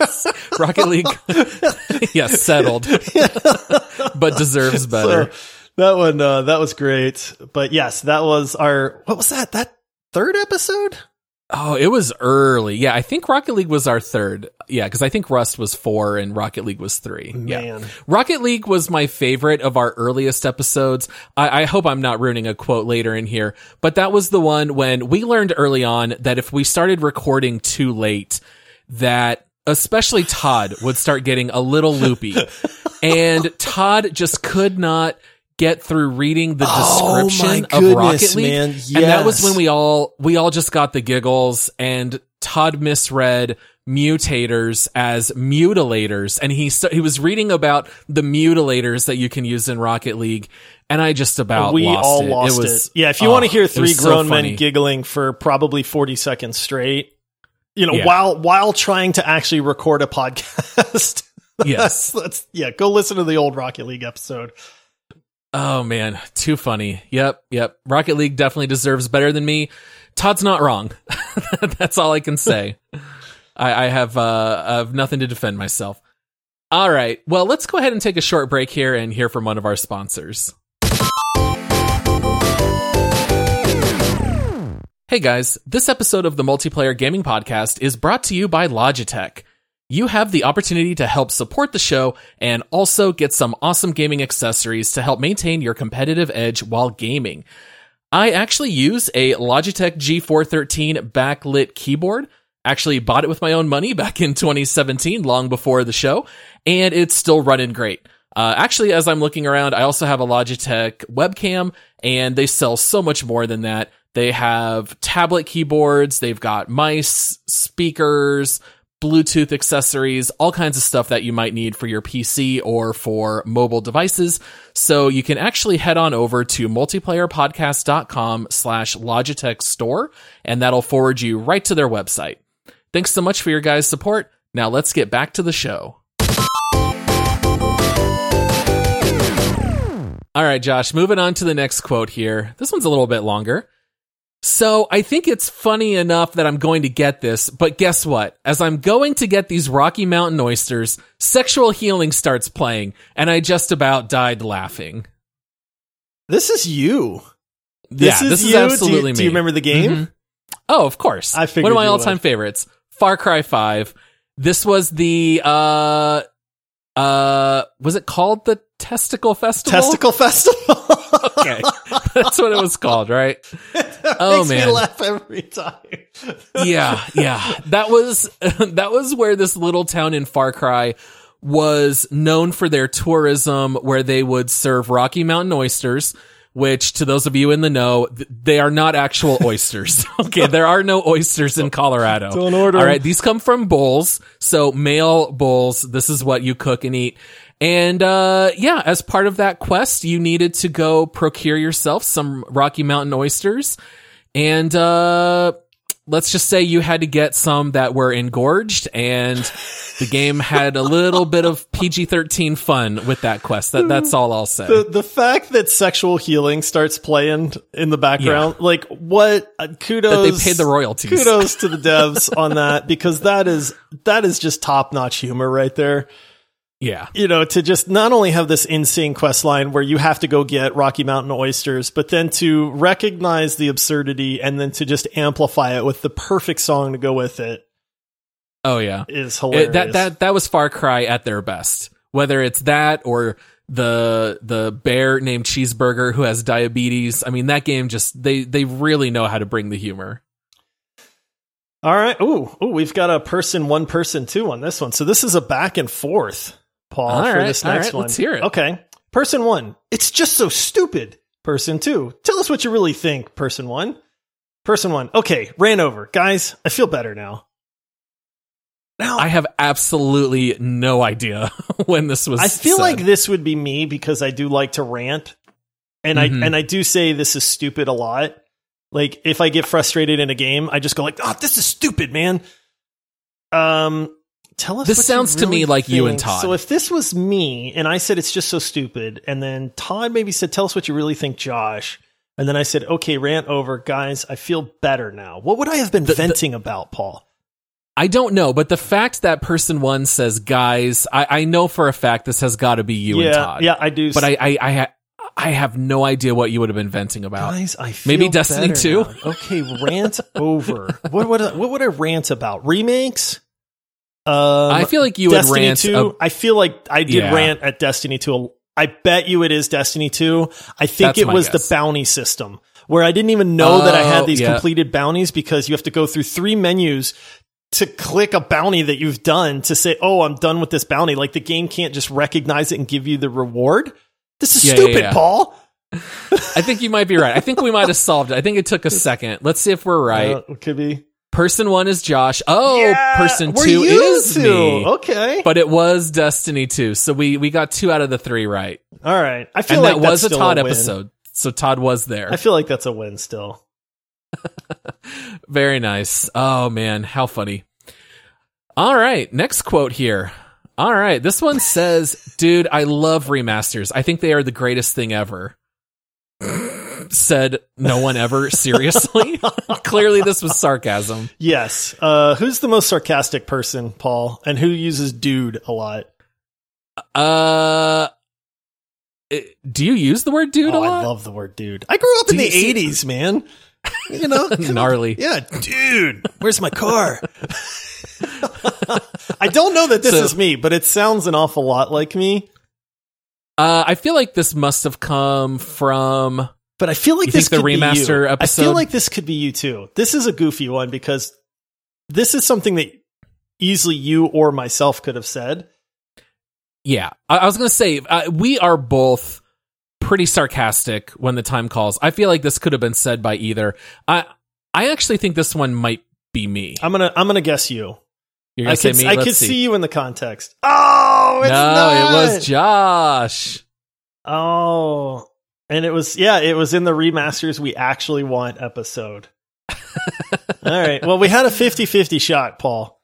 Speaker 1: yes.
Speaker 2: Rocket League, [LAUGHS] yes, settled, [LAUGHS] but deserves better.
Speaker 1: So that one, uh, that was great. But yes, that was our, what was that? That third episode?
Speaker 2: Oh, it was early. Yeah, I think Rocket League was our third. Yeah, because I think Rust was four and Rocket League was three. Yeah. Rocket League was my favorite of our earliest episodes. I, I hope I'm not ruining a quote later in here, but that was the one when we learned early on that if we started recording too late, that especially Todd would start getting a little loopy. [LAUGHS] and Todd just could not get through reading the
Speaker 1: Oh,
Speaker 2: description
Speaker 1: my
Speaker 2: of Rocket League.
Speaker 1: man.
Speaker 2: And that was when we all we all just got the giggles and Todd misread mutators as mutilators and he st- he was reading about the mutilators that you can use in Rocket League and I just about
Speaker 1: we
Speaker 2: lost
Speaker 1: all
Speaker 2: it.
Speaker 1: lost
Speaker 2: it
Speaker 1: it. Yeah, if you
Speaker 2: oh,
Speaker 1: want to hear three
Speaker 2: was so
Speaker 1: grown men giggling for probably 40 seconds straight, you know,
Speaker 2: Yeah.
Speaker 1: while while trying to actually record a podcast. [LAUGHS]
Speaker 2: Yes.
Speaker 1: that's, that's yeah, go listen to the old Rocket League episode.
Speaker 2: Oh man, too funny. Yep, yep. Rocket League definitely deserves better than me. Todd's not wrong. [LAUGHS] That's all I can say. [LAUGHS] I, I have uh, I have nothing to defend myself. All right. Well, let's go ahead and take a short break here and hear from one of our sponsors. Hey guys, this episode of the Multiplayer Gaming Podcast is brought to you by Logitech. You have the opportunity to help support the show and also get some awesome gaming accessories to help maintain your competitive edge while gaming. I actually use a Logitech G413 backlit keyboard. Actually bought it with my own money back in 2017, long before the show, and it's still running great. Uh, actually, as I'm looking around, I also have a Logitech webcam, and they sell so much more than that. They have tablet keyboards, they've got mice, speakers, Bluetooth accessories, all kinds of stuff that you might need for your PC or for mobile devices. So you can actually head on over to multiplayerpodcast.com slash Logitech store, and that'll forward you right to their website. Thanks so much for your guys' support. Now let's get back to the show. All right, Josh, moving on to the next quote here. This one's a little bit longer. So I think it's funny enough that I'm going to get this, but guess what? As I'm going to get these Rocky Mountain oysters, sexual healing starts playing, and I just about died laughing.
Speaker 1: This is you.
Speaker 2: This yeah, this is absolutely
Speaker 1: do you,
Speaker 2: me.
Speaker 1: Do you remember the game? Mm-hmm.
Speaker 2: Oh, of course.
Speaker 1: I figured
Speaker 2: one of my all-time
Speaker 1: would.
Speaker 2: favorites, Far Cry Five. This was the uh uh was it called the Testicle Festival?
Speaker 1: Testicle Festival.
Speaker 2: okay, [LAUGHS] that's what it was called, right? [LAUGHS] oh
Speaker 1: Makes
Speaker 2: man,
Speaker 1: me laugh every time. [LAUGHS]
Speaker 2: yeah, yeah. That was that was where this little town in Far Cry was known for their tourism, where they would serve Rocky Mountain oysters. Which, to those of you in the know, th- they are not actual oysters. okay, there are no oysters in Colorado.
Speaker 1: Don't order
Speaker 2: All right, these come from bulls, so male bulls. This is what you cook and eat. And uh yeah, as part of that quest, you needed to go procure yourself some Rocky Mountain oysters. And uh let's just say you had to get some that were engorged and the game had a little bit of PG-13 fun with that quest. That that's all I'll say.
Speaker 1: The the fact that sexual healing starts playing in the background, like what uh, kudos
Speaker 2: That they paid the royalties.
Speaker 1: Kudos to the devs on that because that is that is just top notch humor right there.
Speaker 2: Yeah.
Speaker 1: you know, to just not only have this insane quest line where you have to go get Rocky Mountain oysters, but then to recognize the absurdity and then to just amplify it with the perfect song to go with it
Speaker 2: Oh yeah.
Speaker 1: is hilarious.
Speaker 2: It- that that that was Far Cry at their best. Whether it's that or the the bear named Cheeseburger who has diabetes. I mean, that game just they they really know how to bring the humor.
Speaker 1: All right. Ooh, ooh, we've got a person, one person, two on this one. So this is a back and forth, Paul,
Speaker 2: All
Speaker 1: for
Speaker 2: right,
Speaker 1: this next
Speaker 2: right,
Speaker 1: one.
Speaker 2: let's hear it.
Speaker 1: Okay. Person one, it's just so stupid. Person two, tell us what you really think. Person one. Person one, okay, ran over. Guys, I feel better now. Now,
Speaker 2: I have absolutely no idea [LAUGHS] when this was.
Speaker 1: I feel
Speaker 2: said.
Speaker 1: like this would be me because I do like to rant, and
Speaker 2: Mhm.
Speaker 1: I and I do say this is stupid a lot. Like if I get frustrated in a game, I just go like, "Oh, this is stupid, man." Um, tell us.
Speaker 2: This sounds to me
Speaker 1: really
Speaker 2: like you and. Todd.
Speaker 1: So if this was me and I said it's just so stupid, and then Todd maybe said, "Tell us what you really think, Josh," and then I said, "Okay, rant over, guys. I feel better now." What would I have been
Speaker 2: The- the-
Speaker 1: venting about, Paul?
Speaker 2: I don't know, but the fact that person one says, "Guys," I, I know for a fact this has got to be you
Speaker 1: yeah,
Speaker 2: and Todd.
Speaker 1: yeah, I do.
Speaker 2: but I I I, ha- I have no idea what you would have been venting about.
Speaker 1: Guys, I feel
Speaker 2: Maybe Destiny
Speaker 1: better
Speaker 2: 2?
Speaker 1: now. Okay, rant over. [LAUGHS] What would what would I rant about? Remakes? Um,
Speaker 2: I feel like you would
Speaker 1: Destiny
Speaker 2: rant.
Speaker 1: 2.
Speaker 2: ab-
Speaker 1: I feel like I did
Speaker 2: Yeah.
Speaker 1: rant at Destiny 2. I bet you it is Destiny 2. I think
Speaker 2: That's
Speaker 1: it was
Speaker 2: guess.
Speaker 1: the bounty system where I didn't even know that I had
Speaker 2: Oh,
Speaker 1: these
Speaker 2: yeah.
Speaker 1: completed bounties because you have to go through three menus to click a bounty that you've done to say, "Oh, I'm done with this bounty." Like the game can't just recognize it and give you the reward. This is
Speaker 2: Yeah, yeah,
Speaker 1: stupid,
Speaker 2: yeah.
Speaker 1: Paul.
Speaker 2: I think you might be right. I think we might have solved it. I think it took a second. Let's see if we're right.
Speaker 1: Uh, could be.
Speaker 2: Person one is Josh. Oh,
Speaker 1: Yeah,
Speaker 2: person two is
Speaker 1: two.
Speaker 2: me.
Speaker 1: Okay.
Speaker 2: But it was Destiny 2. So we we got two out of the three right.
Speaker 1: All right. I feel
Speaker 2: And
Speaker 1: like
Speaker 2: that was a Todd
Speaker 1: win.
Speaker 2: episode. So Todd was there.
Speaker 1: I feel like that's a win still. [LAUGHS]
Speaker 2: Very nice. Oh man, how funny. All right, next quote here. All right, this one says, "Dude, I love remasters. I think they are the greatest thing ever." Said no one ever [LAUGHS] seriously. [LAUGHS] Clearly this was sarcasm.
Speaker 1: Yes. Uh, who's the most sarcastic person, Paul, and who uses "dude" a lot?
Speaker 2: Uh it- do you use the word dude
Speaker 1: oh,
Speaker 2: a lot?
Speaker 1: I love the word "dude." I grew up in the
Speaker 2: you see-
Speaker 1: '80s, man. You know, [LAUGHS]
Speaker 2: gnarly.
Speaker 1: Yeah, dude, where's my car? I don't know that this
Speaker 2: So-
Speaker 1: is me, but it sounds an awful lot like me.
Speaker 2: Uh, I feel like this must have come from.
Speaker 1: But I feel like
Speaker 2: You
Speaker 1: this
Speaker 2: think the
Speaker 1: could be
Speaker 2: remaster
Speaker 1: you. I feel like this could be you too. This is a goofy one because this is something that easily you or myself could have said.
Speaker 2: Yeah, I, I was gonna say uh, we are both pretty sarcastic when the time calls. I feel like this could have been said by either. I I actually think this one might be me.
Speaker 1: I'm gonna I'm gonna guess you.
Speaker 2: You're gonna
Speaker 1: I
Speaker 2: say
Speaker 1: could
Speaker 2: me.
Speaker 1: I
Speaker 2: Let's
Speaker 1: could
Speaker 2: see.
Speaker 1: see you in the context. Oh, it's
Speaker 2: no,
Speaker 1: not.
Speaker 2: it was Josh.
Speaker 1: Oh, and it was yeah, it was in the remasters we actually want episode. [LAUGHS] All right. Well, we had a 50-50 shot, Paul.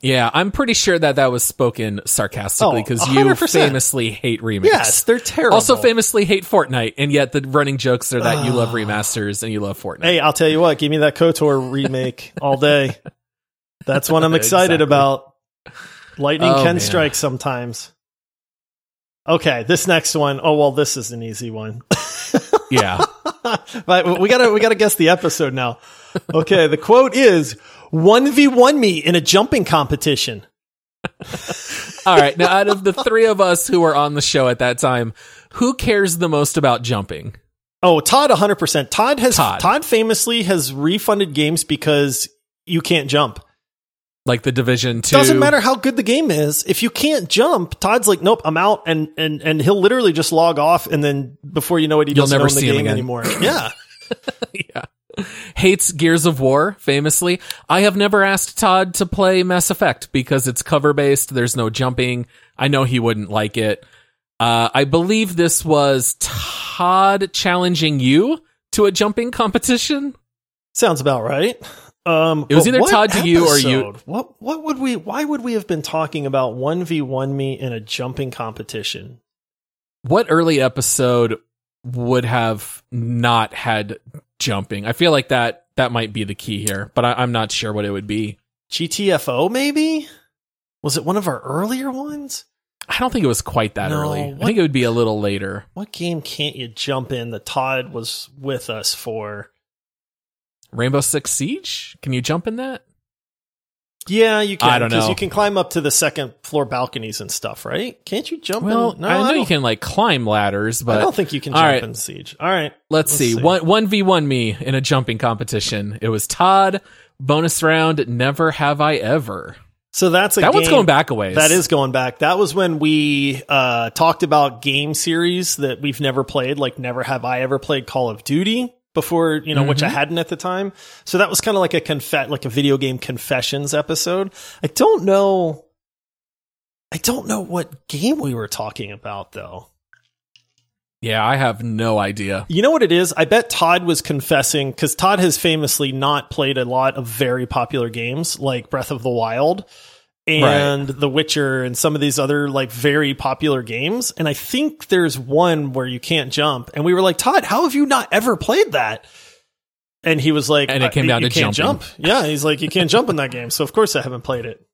Speaker 2: Yeah, I'm pretty sure that that was spoken sarcastically
Speaker 1: Oh,
Speaker 2: because you famously hate remakes.
Speaker 1: Yes, they're terrible.
Speaker 2: Also famously hate Fortnite, and yet the running jokes are that you love [SIGHS] remasters and you love Fortnite.
Speaker 1: Hey, I'll tell you what, give me that KOTOR remake all day. That's what I'm [LAUGHS] excited
Speaker 2: Exactly.
Speaker 1: about. Lightning
Speaker 2: Oh,
Speaker 1: can
Speaker 2: man.
Speaker 1: strike sometimes. Okay, this next one. Oh well, this is an easy one. [LAUGHS]
Speaker 2: Yeah.
Speaker 1: but we gotta we gotta guess the episode now. Okay, the quote is one v one me in a jumping competition.
Speaker 2: All right. Now, out of the three of us who were on the show at that time, who cares the most about jumping?
Speaker 1: Oh, Todd, 100%. Todd has
Speaker 2: Todd.
Speaker 1: Todd, famously has refunded games because you can't jump.
Speaker 2: Like the Division Two.
Speaker 1: Doesn't matter how good the game is. If you can't jump, Todd's like, nope, I'm out, and and and he'll literally just log off, and then before you know it, he
Speaker 2: You'll
Speaker 1: doesn't
Speaker 2: never
Speaker 1: own the
Speaker 2: see him
Speaker 1: game
Speaker 2: again.
Speaker 1: anymore. [LAUGHS] Yeah,
Speaker 2: yeah. Hates Gears of War, famously. I have never asked Todd to play Mass Effect because it's cover based. There's no jumping. I know he wouldn't like it. Uh, I believe this was Todd challenging you to a jumping competition.
Speaker 1: sounds about right. Um,
Speaker 2: It was either Todd to you or you-
Speaker 1: What what would we? Why would we have been talking about one v one me in a jumping competition?
Speaker 2: What early episode would have not had jumping? I feel like that that might be the key here, but I, I'm not sure what it would be.
Speaker 1: GTFO maybe? Was it one of our earlier ones?
Speaker 2: I don't think it was quite that
Speaker 1: No,
Speaker 2: early. I think it would be a little later.
Speaker 1: What game can't you jump in that Todd was with us for?
Speaker 2: Rainbow Six Siege? Can you jump in that?
Speaker 1: Yeah, you can.
Speaker 2: I don't know.
Speaker 1: Because you can climb up to the second floor balconies and stuff, right? Can't you jump
Speaker 2: Well,
Speaker 1: in? No,
Speaker 2: I know
Speaker 1: don't-
Speaker 2: you can like climb ladders, but
Speaker 1: I don't think you can jump
Speaker 2: right.
Speaker 1: in Siege. All right.
Speaker 2: let's,
Speaker 1: let's
Speaker 2: see.
Speaker 1: see.
Speaker 2: One one v one me in a jumping competition. It was Todd. Bonus round. Never have I ever.
Speaker 1: So that's a
Speaker 2: that one's going back a ways.
Speaker 1: That is going back. That was when we uh, talked about game series that we've never played. Like, never have I ever played Call of Duty before, you know, which I
Speaker 2: Mhm.
Speaker 1: hadn't at the time. So that was kind of like a confet, like a video game confessions episode. I don't know. I don't know what game we were talking about though.
Speaker 2: Yeah, I have no idea.
Speaker 1: You know what it is? I bet Todd was confessing because Todd has famously not played a lot of very popular games like Breath of the Wild and The Witcher and some of these other like very popular games. And I think there's one where you can't jump. And we were like, Todd, how have you not ever played that? And he was like,
Speaker 2: And it came
Speaker 1: "Uh,
Speaker 2: down
Speaker 1: you
Speaker 2: to
Speaker 1: can't
Speaker 2: jumping."
Speaker 1: jump. Yeah, he's like, you can't jump in that game. So of course I haven't played it.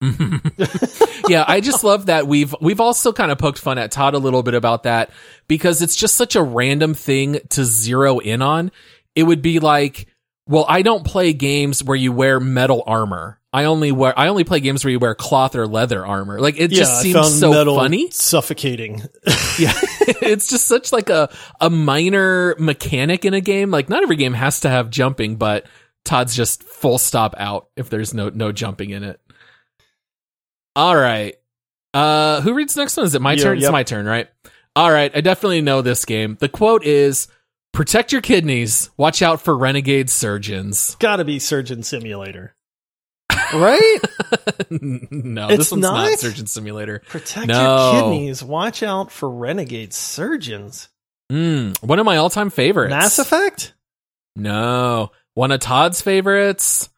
Speaker 1: [LAUGHS]
Speaker 2: yeah, I just love that we've we've also kind of poked fun at Todd a little bit about that because it's just such a random thing to zero in on. It would be like, well, I don't play games where you wear metal armor. I only wear I only play games where you wear cloth or leather armor. Like it just
Speaker 1: yeah, I
Speaker 2: seems so funny.
Speaker 1: suffocating. [LAUGHS]
Speaker 2: Yeah. [LAUGHS] it's just such like a a minor mechanic in a game. Like not every game has to have jumping, but Todd's just full stop out if there's no no jumping in it. All right. Uh who reads the next one? Is it my
Speaker 1: You,
Speaker 2: turn? It's my turn, right? All right, I definitely know this game. The quote is protect your kidneys, watch out for renegade surgeons.
Speaker 1: Gotta be Surgeon Simulator. Right? [LAUGHS]
Speaker 2: no,
Speaker 1: It's
Speaker 2: this one's not?
Speaker 1: not?
Speaker 2: Surgeon Simulator.
Speaker 1: Protect
Speaker 2: No.
Speaker 1: your kidneys. Watch out for renegade surgeons.
Speaker 2: Mm, one of my all-time favorites.
Speaker 1: Mass Effect?
Speaker 2: No. One of Todd's favorites.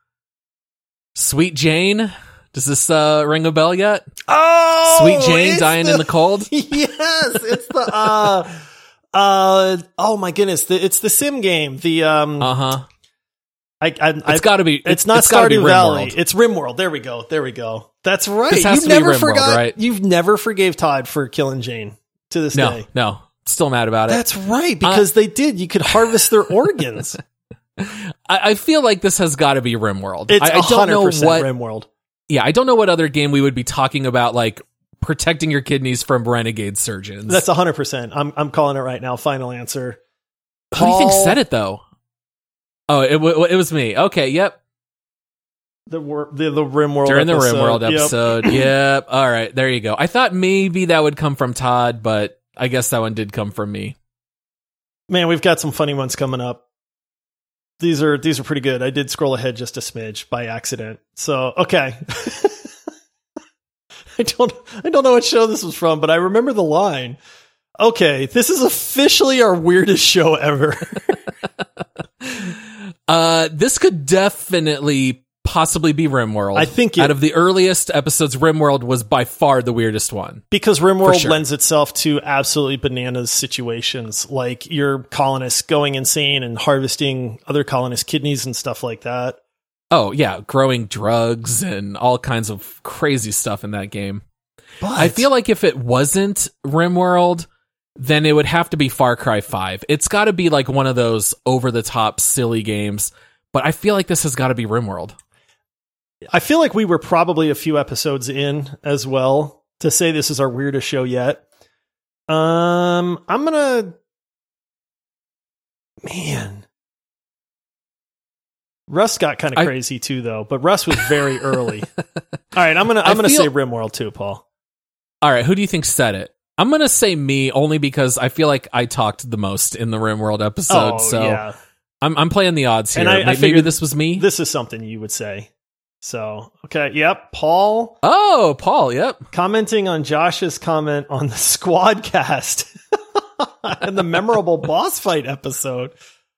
Speaker 2: Sweet Jane. Does this uh, ring a bell yet?
Speaker 1: Oh,
Speaker 2: Sweet Jane
Speaker 1: it's
Speaker 2: dying in the cold. [LAUGHS]
Speaker 1: yes, it's the uh, uh. Oh my goodness, the, it's the sim game. The um,
Speaker 2: Uh huh.
Speaker 1: I, I, I
Speaker 2: It's got to be.
Speaker 1: it's not
Speaker 2: gotta
Speaker 1: Stardew Valley.
Speaker 2: RimWorld.
Speaker 1: It's RimWorld. There we go. There we go. That's right. You've never forgot.
Speaker 2: right?
Speaker 1: You've never forgave Todd for killing Jane to this
Speaker 2: No,
Speaker 1: day.
Speaker 2: no. Still mad about it.
Speaker 1: That's right because they did. You could harvest their organs. [LAUGHS]
Speaker 2: I, I feel like this has got to be RimWorld.
Speaker 1: It's
Speaker 2: I, I don't know
Speaker 1: 100%
Speaker 2: what.
Speaker 1: RimWorld.
Speaker 2: Yeah, I don't know what other game we would be talking about, like protecting your kidneys from renegade surgeons.
Speaker 1: That's 100%. I'm, I'm calling it right now. Final answer.
Speaker 2: Who do you think said it though? Oh, it, w- it was me. Okay, yep.
Speaker 1: The, wor- the, the RimWorld
Speaker 2: During the
Speaker 1: episode.
Speaker 2: RimWorld
Speaker 1: Yep.
Speaker 2: episode. [CLEARS THROAT] yep. All right, there you go. I thought maybe that would come from Todd, but I guess that one did come from me.
Speaker 1: Man, we've got some funny ones coming up. These are these are pretty good. I did scroll ahead just a smidge by accident. So okay. [LAUGHS] [LAUGHS] I don't I don't know what show this was from, but I remember the line. Okay, this is officially our weirdest show ever. [LAUGHS]
Speaker 2: Uh, this could definitely possibly be RimWorld.
Speaker 1: I think it-
Speaker 2: out of the earliest episodes, RimWorld was by far the weirdest one.
Speaker 1: because RimWorld
Speaker 2: sure.
Speaker 1: lends itself to absolutely bananas situations, like your colonists going insane and harvesting other colonists' kidneys and stuff like that.
Speaker 2: Oh yeah, growing drugs and all kinds of crazy stuff in that game.
Speaker 1: But
Speaker 2: I feel like if it wasn't RimWorld, then it would have to be Far Cry 5. It's got to be like one of those over the top silly games, but I feel like this has got to be RimWorld.
Speaker 1: I feel like we were probably a few episodes in as well to say this is our weirdest show yet. Um, I'm gonna, man. Rust got kind of
Speaker 2: I-
Speaker 1: crazy too, though. But Rust was very [LAUGHS] early. All right, I'm gonna
Speaker 2: I
Speaker 1: I'm gonna
Speaker 2: feel-
Speaker 1: say RimWorld too, Paul.
Speaker 2: All right, who do you think said it? I'm going to say me only because I feel like I talked the most in the RimWorld episode.
Speaker 1: oh
Speaker 2: so
Speaker 1: yeah,
Speaker 2: I'm I'm playing the odds here.
Speaker 1: And I- I
Speaker 2: May- Maybe this was me.
Speaker 1: this is something you would say. So okay, yep. Paul
Speaker 2: oh, Paul, yep.
Speaker 1: commenting on Josh's comment on the [LAUGHS] squad cast [LAUGHS] and the memorable boss fight episode.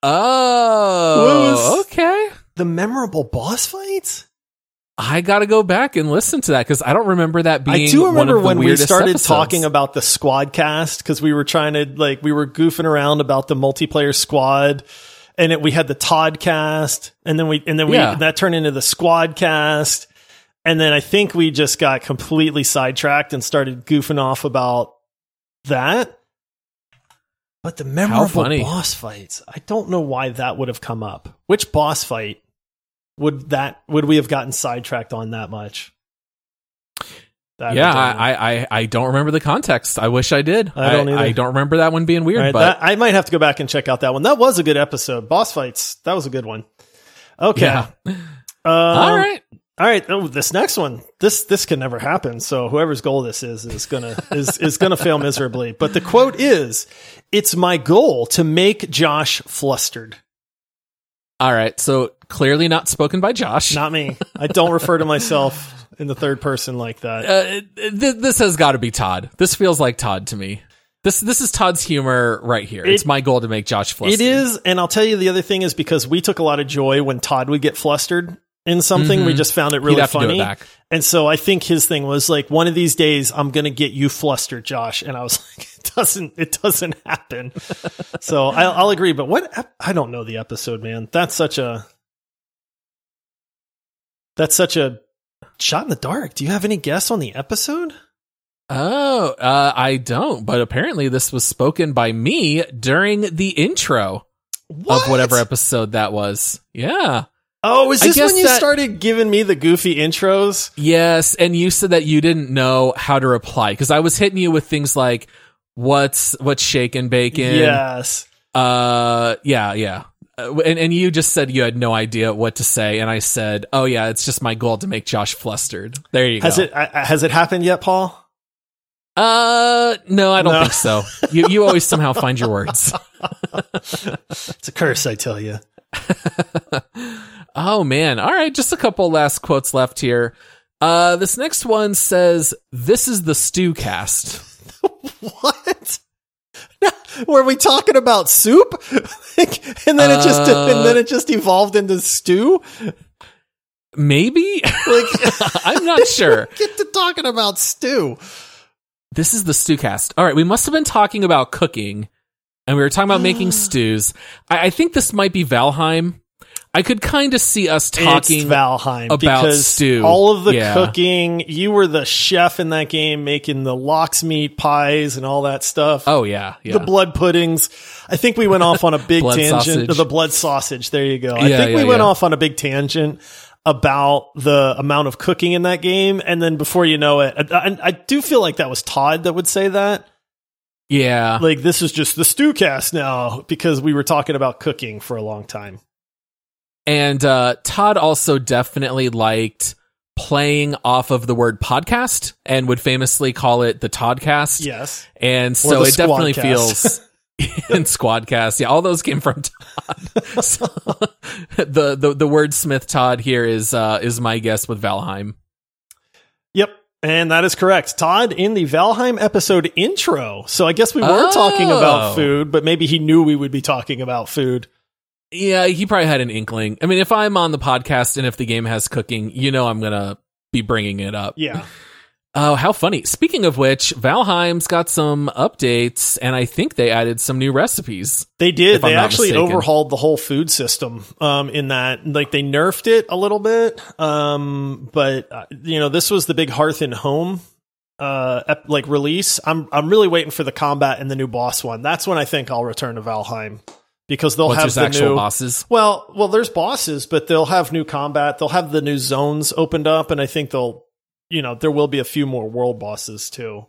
Speaker 2: Oh,
Speaker 1: Was-
Speaker 2: okay.
Speaker 1: The memorable boss fights?
Speaker 2: I got to go back and listen to that because I don't remember that being
Speaker 1: I do remember
Speaker 2: one of the
Speaker 1: when we started
Speaker 2: episodes.
Speaker 1: talking about the squad cast because we were trying to like we were goofing around about the multiplayer squad and it, we had the Todd cast and then we and then we
Speaker 2: Yeah.
Speaker 1: that turned into the squad cast and then I think we just got completely sidetracked and started goofing off about that. But the memorable boss fights, I don't know why that would have come up. Which boss fight would that would we have gotten sidetracked on that much? That
Speaker 2: yeah. I, I I don't remember the context. I wish I did.
Speaker 1: I don't either.
Speaker 2: I don't remember that one being weird.
Speaker 1: Right,
Speaker 2: but
Speaker 1: that, I might have to go back and check out that one. That was a good episode. Boss fights. That was a good one. Okay.
Speaker 2: Yeah.
Speaker 1: Um,
Speaker 2: all right.
Speaker 1: All right. Oh, this next one. This this can never happen. So whoever's goal this is is gonna is is gonna fail miserably. But the quote is, "It's my goal to make Josh flustered."
Speaker 2: All right. So clearly not spoken by Josh.
Speaker 1: Not me. I don't refer to myself in the third person like that.
Speaker 2: uh, th- this has got to be Todd. This feels like Todd to me. This this is Todd's humor right here. it's my goal to make Josh flustered.
Speaker 1: It is, and I'll tell you the other thing is because we took a lot of joy when Todd would get flustered in something. We
Speaker 2: Mhm.
Speaker 1: just found it really
Speaker 2: have to do
Speaker 1: funny.
Speaker 2: it.
Speaker 1: And so I think his thing was like, one of these days I'm going to get you flustered, Josh. And I was [LAUGHS] like, it doesn't, it doesn't happen. [LAUGHS] so I'll, I'll agree. But what, I don't know the episode, man. That's such a, that's such a shot in the dark. Do you have any guess on the episode?
Speaker 2: Oh, uh, I don't. But apparently, this was spoken by me during the intro
Speaker 1: What?
Speaker 2: of whatever episode that was. Yeah.
Speaker 1: Oh, is this when you
Speaker 2: that-
Speaker 1: started giving me the goofy intros?
Speaker 2: Yes, and you said that you didn't know how to reply because I was hitting you with things like what's what's shaken bacon.
Speaker 1: Yes.
Speaker 2: Uh, yeah, yeah. Uh, and and you just said you had no idea what to say, and I said, "Oh yeah, it's just my goal to make Josh flustered." There you
Speaker 1: Has
Speaker 2: go.
Speaker 1: Has it, uh, has it happened yet, Paul?
Speaker 2: Uh, no, I don't
Speaker 1: No.
Speaker 2: think so. You you always somehow find your words. [LAUGHS]
Speaker 1: It's a curse, I tell you. [LAUGHS]
Speaker 2: Oh man. All right, just a couple last quotes left here. Uh, this next one says, "This is the stew cast." [LAUGHS]
Speaker 1: What? [LAUGHS] Were we talking about soup? and then it just
Speaker 2: Uh,
Speaker 1: and then it just evolved into stew?
Speaker 2: Maybe
Speaker 1: Like
Speaker 2: I'm not sure.
Speaker 1: get to talking about stew.
Speaker 2: This is the stew cast. All right, we must have been talking about cooking, and we were talking about making [GASPS] stews. I, I think this might be Valheim. I could kind of see us
Speaker 1: it's
Speaker 2: talking
Speaker 1: Valheim
Speaker 2: about
Speaker 1: because
Speaker 2: stew.
Speaker 1: all of the
Speaker 2: Yeah.
Speaker 1: cooking. You were the chef in that game, making the lox meat pies and all that stuff.
Speaker 2: Oh yeah, yeah.
Speaker 1: The blood puddings. I think we went off on a [LAUGHS] big tangent. The blood sausage. There you go. I
Speaker 2: Yeah,
Speaker 1: think we went off on a big tangent about the amount of cooking in that game, and then before you know it, I- I do feel like that was Todd that would say that.
Speaker 2: Yeah.
Speaker 1: Like this is just the stew cast now because we were talking about cooking for a long time.
Speaker 2: And uh, Todd also definitely liked playing off of the word podcast and would famously call it the Toddcast.
Speaker 1: Yes.
Speaker 2: And so it definitely feels [LAUGHS] in Squadcast. Yeah, all those came from Todd. [LAUGHS] so, the, the the wordsmith Todd here is uh, is my guess with Valheim.
Speaker 1: Yep. And that is correct. Todd in the Valheim episode intro. So I guess we were talking
Speaker 2: Oh.
Speaker 1: about food, but maybe he knew we would be talking about food.
Speaker 2: Yeah, he probably had an inkling. I mean, if I'm on the podcast and if the game has cooking, you know I'm gonna be bringing it up.
Speaker 1: Yeah. [LAUGHS]
Speaker 2: Oh, how funny! Speaking of which, Valheim's got some updates, and I think they added some new recipes.
Speaker 1: They did. They actually
Speaker 2: mistaken.
Speaker 1: overhauled the whole food system um, in that. Like they nerfed it a little bit. Um, but uh, you know, this was the big Hearth and Home uh ep- like release. I'm I'm really waiting for the combat and the new boss one. That's when I think I'll return to Valheim because they'll have the
Speaker 2: actual
Speaker 1: new
Speaker 2: bosses.
Speaker 1: Well, well, there's bosses, but they'll have new combat. They'll have the new zones opened up, and I think they'll, you know, there will be a few more world bosses too.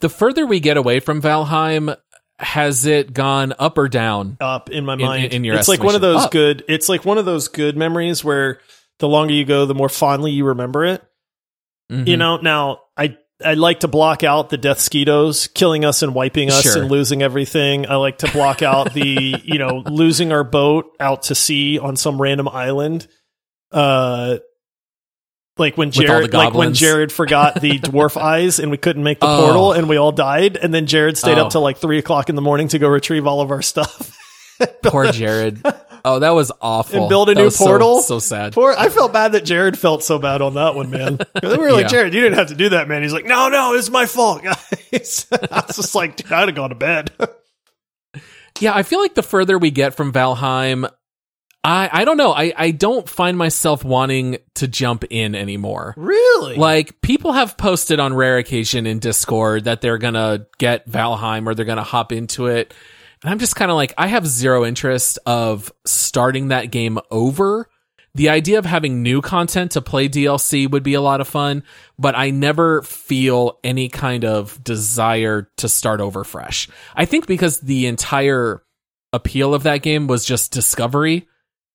Speaker 2: The further we get away from Valheim, has it gone up or down?
Speaker 1: Up in my mind,
Speaker 2: in your
Speaker 1: it's like one of those
Speaker 2: Up.
Speaker 1: good. It's like one of those good memories where the longer you go, the more fondly you remember it.
Speaker 2: Mhm.
Speaker 1: You know, now I I like to block out the death skeetos killing us and wiping us
Speaker 2: Sure.
Speaker 1: and losing everything. I like to block out the you know [LAUGHS] losing our boat out to sea on some random island. Uh, like when
Speaker 2: With all the
Speaker 1: Jared, like when. Jared forgot the [LAUGHS] dwarf eyes and we couldn't make the
Speaker 2: Oh.
Speaker 1: portal and we all died, and then Jared stayed
Speaker 2: Oh.
Speaker 1: up till like three o'clock in the morning to go retrieve all of our stuff. [LAUGHS]
Speaker 2: Poor Jared. [LAUGHS] Oh, that was awful.
Speaker 1: And build a
Speaker 2: That
Speaker 1: new
Speaker 2: was so-
Speaker 1: portal?
Speaker 2: So, sad.
Speaker 1: Poor, I felt bad that Jared felt so bad on that one, man. We were like,
Speaker 2: Yeah.
Speaker 1: Jared, you didn't have to do that, man. He's like, no, no, it's my fault, guys. I was just like, dude, I'd have gone to bed.
Speaker 2: Yeah, I feel like the further we get from Valheim, I I don't know. I I don't find myself wanting to jump in anymore.
Speaker 1: really?
Speaker 2: Like people have posted on rare occasion in Discord that they're gonna get Valheim or they're gonna hop into it. And I'm just kind of like, I have zero interest of starting that game over. The idea of having new content to play DLC would be a lot of fun, but I never feel any kind of desire to start over fresh. I think because the entire appeal of that game was just discovery.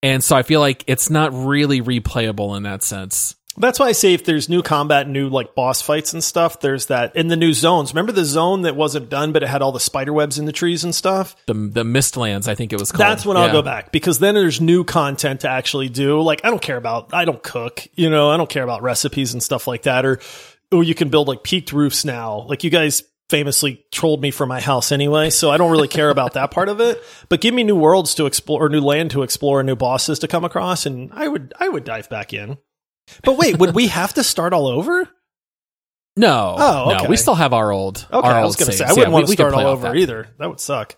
Speaker 2: And so I feel like it's not really replayable in that sense.
Speaker 1: That's why I say if there's new combat, new like boss fights and stuff, there's that in the new zones. Remember the zone that wasn't done, but it had all the spider webs in the trees and stuff?
Speaker 2: The the Mistlands, I think it was called.
Speaker 1: That's when I'll go back because then there's new content to actually do. Like I don't care about I don't cook, you know, I don't care about recipes and stuff like that. Or oh, you can build like peaked roofs now. Like you guys famously trolled me for my house anyway, so I don't really care about that part of it. But give me new worlds to explore, or new land to explore, and new bosses to come across, and I would I would dive back in. But wait, would we have to start all over?
Speaker 2: No,
Speaker 1: Oh,
Speaker 2: no,
Speaker 1: okay.
Speaker 2: we still have our old.
Speaker 1: Okay,
Speaker 2: our
Speaker 1: I was going to say. I wouldn't
Speaker 2: Yeah,
Speaker 1: want to start all over
Speaker 2: that.
Speaker 1: either. That would suck.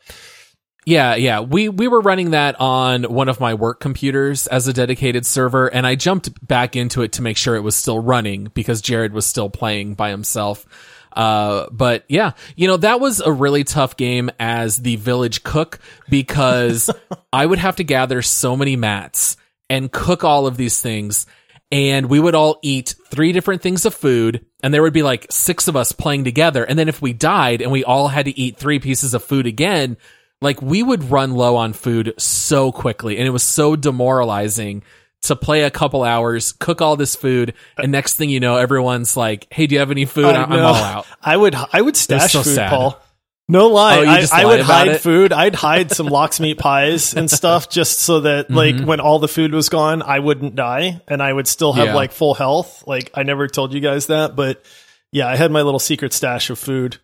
Speaker 2: Yeah, yeah. We we were running that on one of my work computers as a dedicated server, and I jumped back into it to make sure it was still running because Jared was still playing by himself. Uh, but yeah, you know, that was a really tough game as the village cook because [LAUGHS] I would have to gather so many mats and cook all of these things. And we would all eat three different things of food, and there would be like six of us playing together. And then if we died and we all had to eat three pieces of food again, like we would run low on food so quickly. And it was so demoralizing to play a couple hours, cook all this food, and next thing you know, everyone's like, "Hey, do you have any food?
Speaker 1: I
Speaker 2: I'm all out."
Speaker 1: I would I would stash
Speaker 2: so
Speaker 1: food,
Speaker 2: sad.
Speaker 1: Paul. No lie,
Speaker 2: Oh,
Speaker 1: I, I would hide
Speaker 2: it?
Speaker 1: food. I'd hide some lox meat pies and [LAUGHS] stuff just so that like
Speaker 2: Mm-hmm.
Speaker 1: when all the food was gone, I wouldn't die and I would still have
Speaker 2: Yeah.
Speaker 1: like full health. Like I never told you guys that, but yeah, I had my little secret stash of food.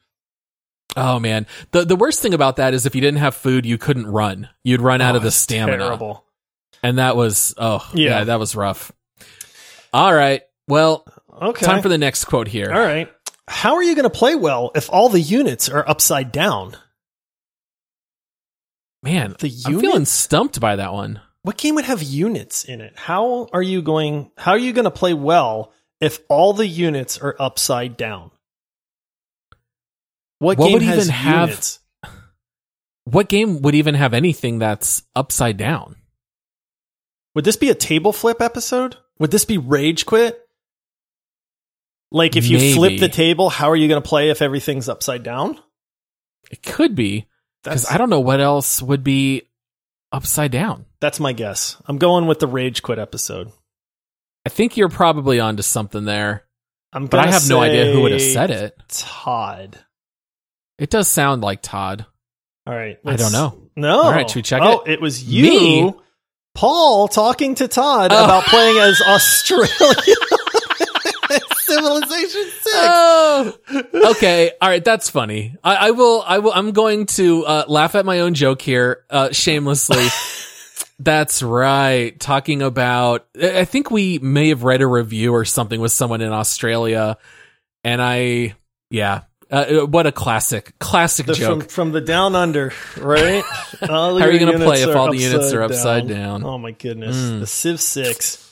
Speaker 2: Oh man, the the worst thing about that is if you didn't have food, you couldn't run. You'd run out
Speaker 1: Oh,
Speaker 2: of the stamina,
Speaker 1: Terrible.
Speaker 2: And that was oh
Speaker 1: Yeah.
Speaker 2: yeah, that was rough. All right, well,
Speaker 1: Okay.
Speaker 2: time for the next quote here.
Speaker 1: all right. How are you going to play well if all the units are upside down?
Speaker 2: Man,
Speaker 1: The
Speaker 2: I'm feeling stumped by that one.
Speaker 1: what game would have units in it? How are you going? How are you going to play well if all the units are upside down? What,
Speaker 2: What
Speaker 1: game
Speaker 2: would
Speaker 1: has
Speaker 2: even have- [SIGHS] What game would even have anything that's upside down?
Speaker 1: Would this be a table flip episode? Would this be rage quit? Like if you flip the table, how are you going to play if everything's upside down?
Speaker 2: It could be because I don't know what else would be upside down.
Speaker 1: that's my guess. I'm going with the rage quit episode.
Speaker 2: I think you're probably onto something there,
Speaker 1: I'm
Speaker 2: but I have no idea who would have said it.
Speaker 1: Todd.
Speaker 2: It does sound like Todd.
Speaker 1: All right.
Speaker 2: I don't know.
Speaker 1: No.
Speaker 2: All right, should we check
Speaker 1: oh,
Speaker 2: it?
Speaker 1: it was you,
Speaker 2: Me?
Speaker 1: Paul, talking to Todd
Speaker 2: Oh.
Speaker 1: about playing as [LAUGHS] Australia. [LAUGHS] Civilization Six.
Speaker 2: Oh, okay. All right. That's funny. I, I will, I will, I'm going to, uh, laugh at my own joke here, uh, shamelessly. [LAUGHS] That's right. Talking about, I I think we may have read a review or something with someone in Australia. And I, yeah. Uh, what a classic, classic
Speaker 1: The-
Speaker 2: joke.
Speaker 1: from from the down under, right? [LAUGHS]
Speaker 2: How are you gonna play if all the units are
Speaker 1: upside
Speaker 2: upside down?
Speaker 1: Oh my goodness,
Speaker 2: Mm.
Speaker 1: the Civ Six.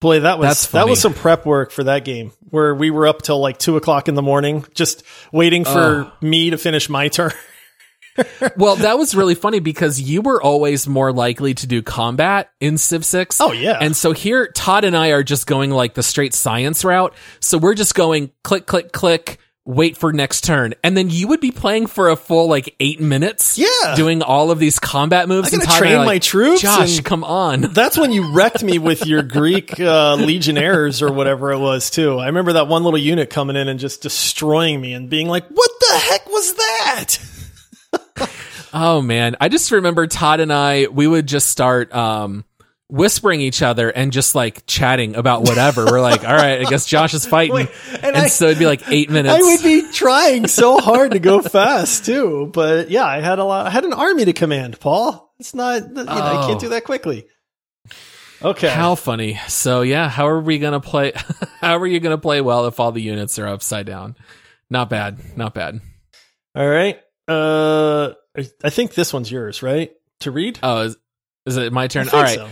Speaker 1: Boy, that was that was some prep work for that game. Where we were up till like two o'clock in the morning, just waiting for
Speaker 2: Oh.
Speaker 1: me to finish my turn. [LAUGHS]
Speaker 2: well, that was really funny because you were always more likely to do combat in Civ 6.
Speaker 1: Oh, yeah.
Speaker 2: And so here, Todd and I are just going like the straight science route. So we're just going click, click, click, wait for next turn. And then you would be playing for a full like eight minutes.
Speaker 1: Yeah.
Speaker 2: Doing all of these combat moves.
Speaker 1: I gotta
Speaker 2: and Todd and I
Speaker 1: train
Speaker 2: are
Speaker 1: my troops
Speaker 2: Josh, come on. [LAUGHS]
Speaker 1: That's when you wrecked me with your Greek uh, legionnaires or whatever it was too. I remember that one little unit coming in and just destroying me and being like, "What the heck was that?" [LAUGHS]
Speaker 2: Oh man, I just remember Todd and I we would just start um whispering each other and just like chatting about whatever. We're like, all right, I guess Josh is fighting.
Speaker 1: Wait,
Speaker 2: and
Speaker 1: and I-
Speaker 2: so it'd be like eight minutes.
Speaker 1: I would be trying so hard to go fast too, but yeah, I had a lot. I had an army to command, Paul. It's not, you know,
Speaker 2: Oh.
Speaker 1: can't do that quickly. Okay,
Speaker 2: How funny. So yeah, how are we gonna play [LAUGHS] how are you gonna play well if all the units are upside down? Not bad. Not bad.
Speaker 1: all right. Uh, I- I think this one's yours, right? To read.
Speaker 2: Oh, is, is it my
Speaker 1: I
Speaker 2: turn? All right.
Speaker 1: so.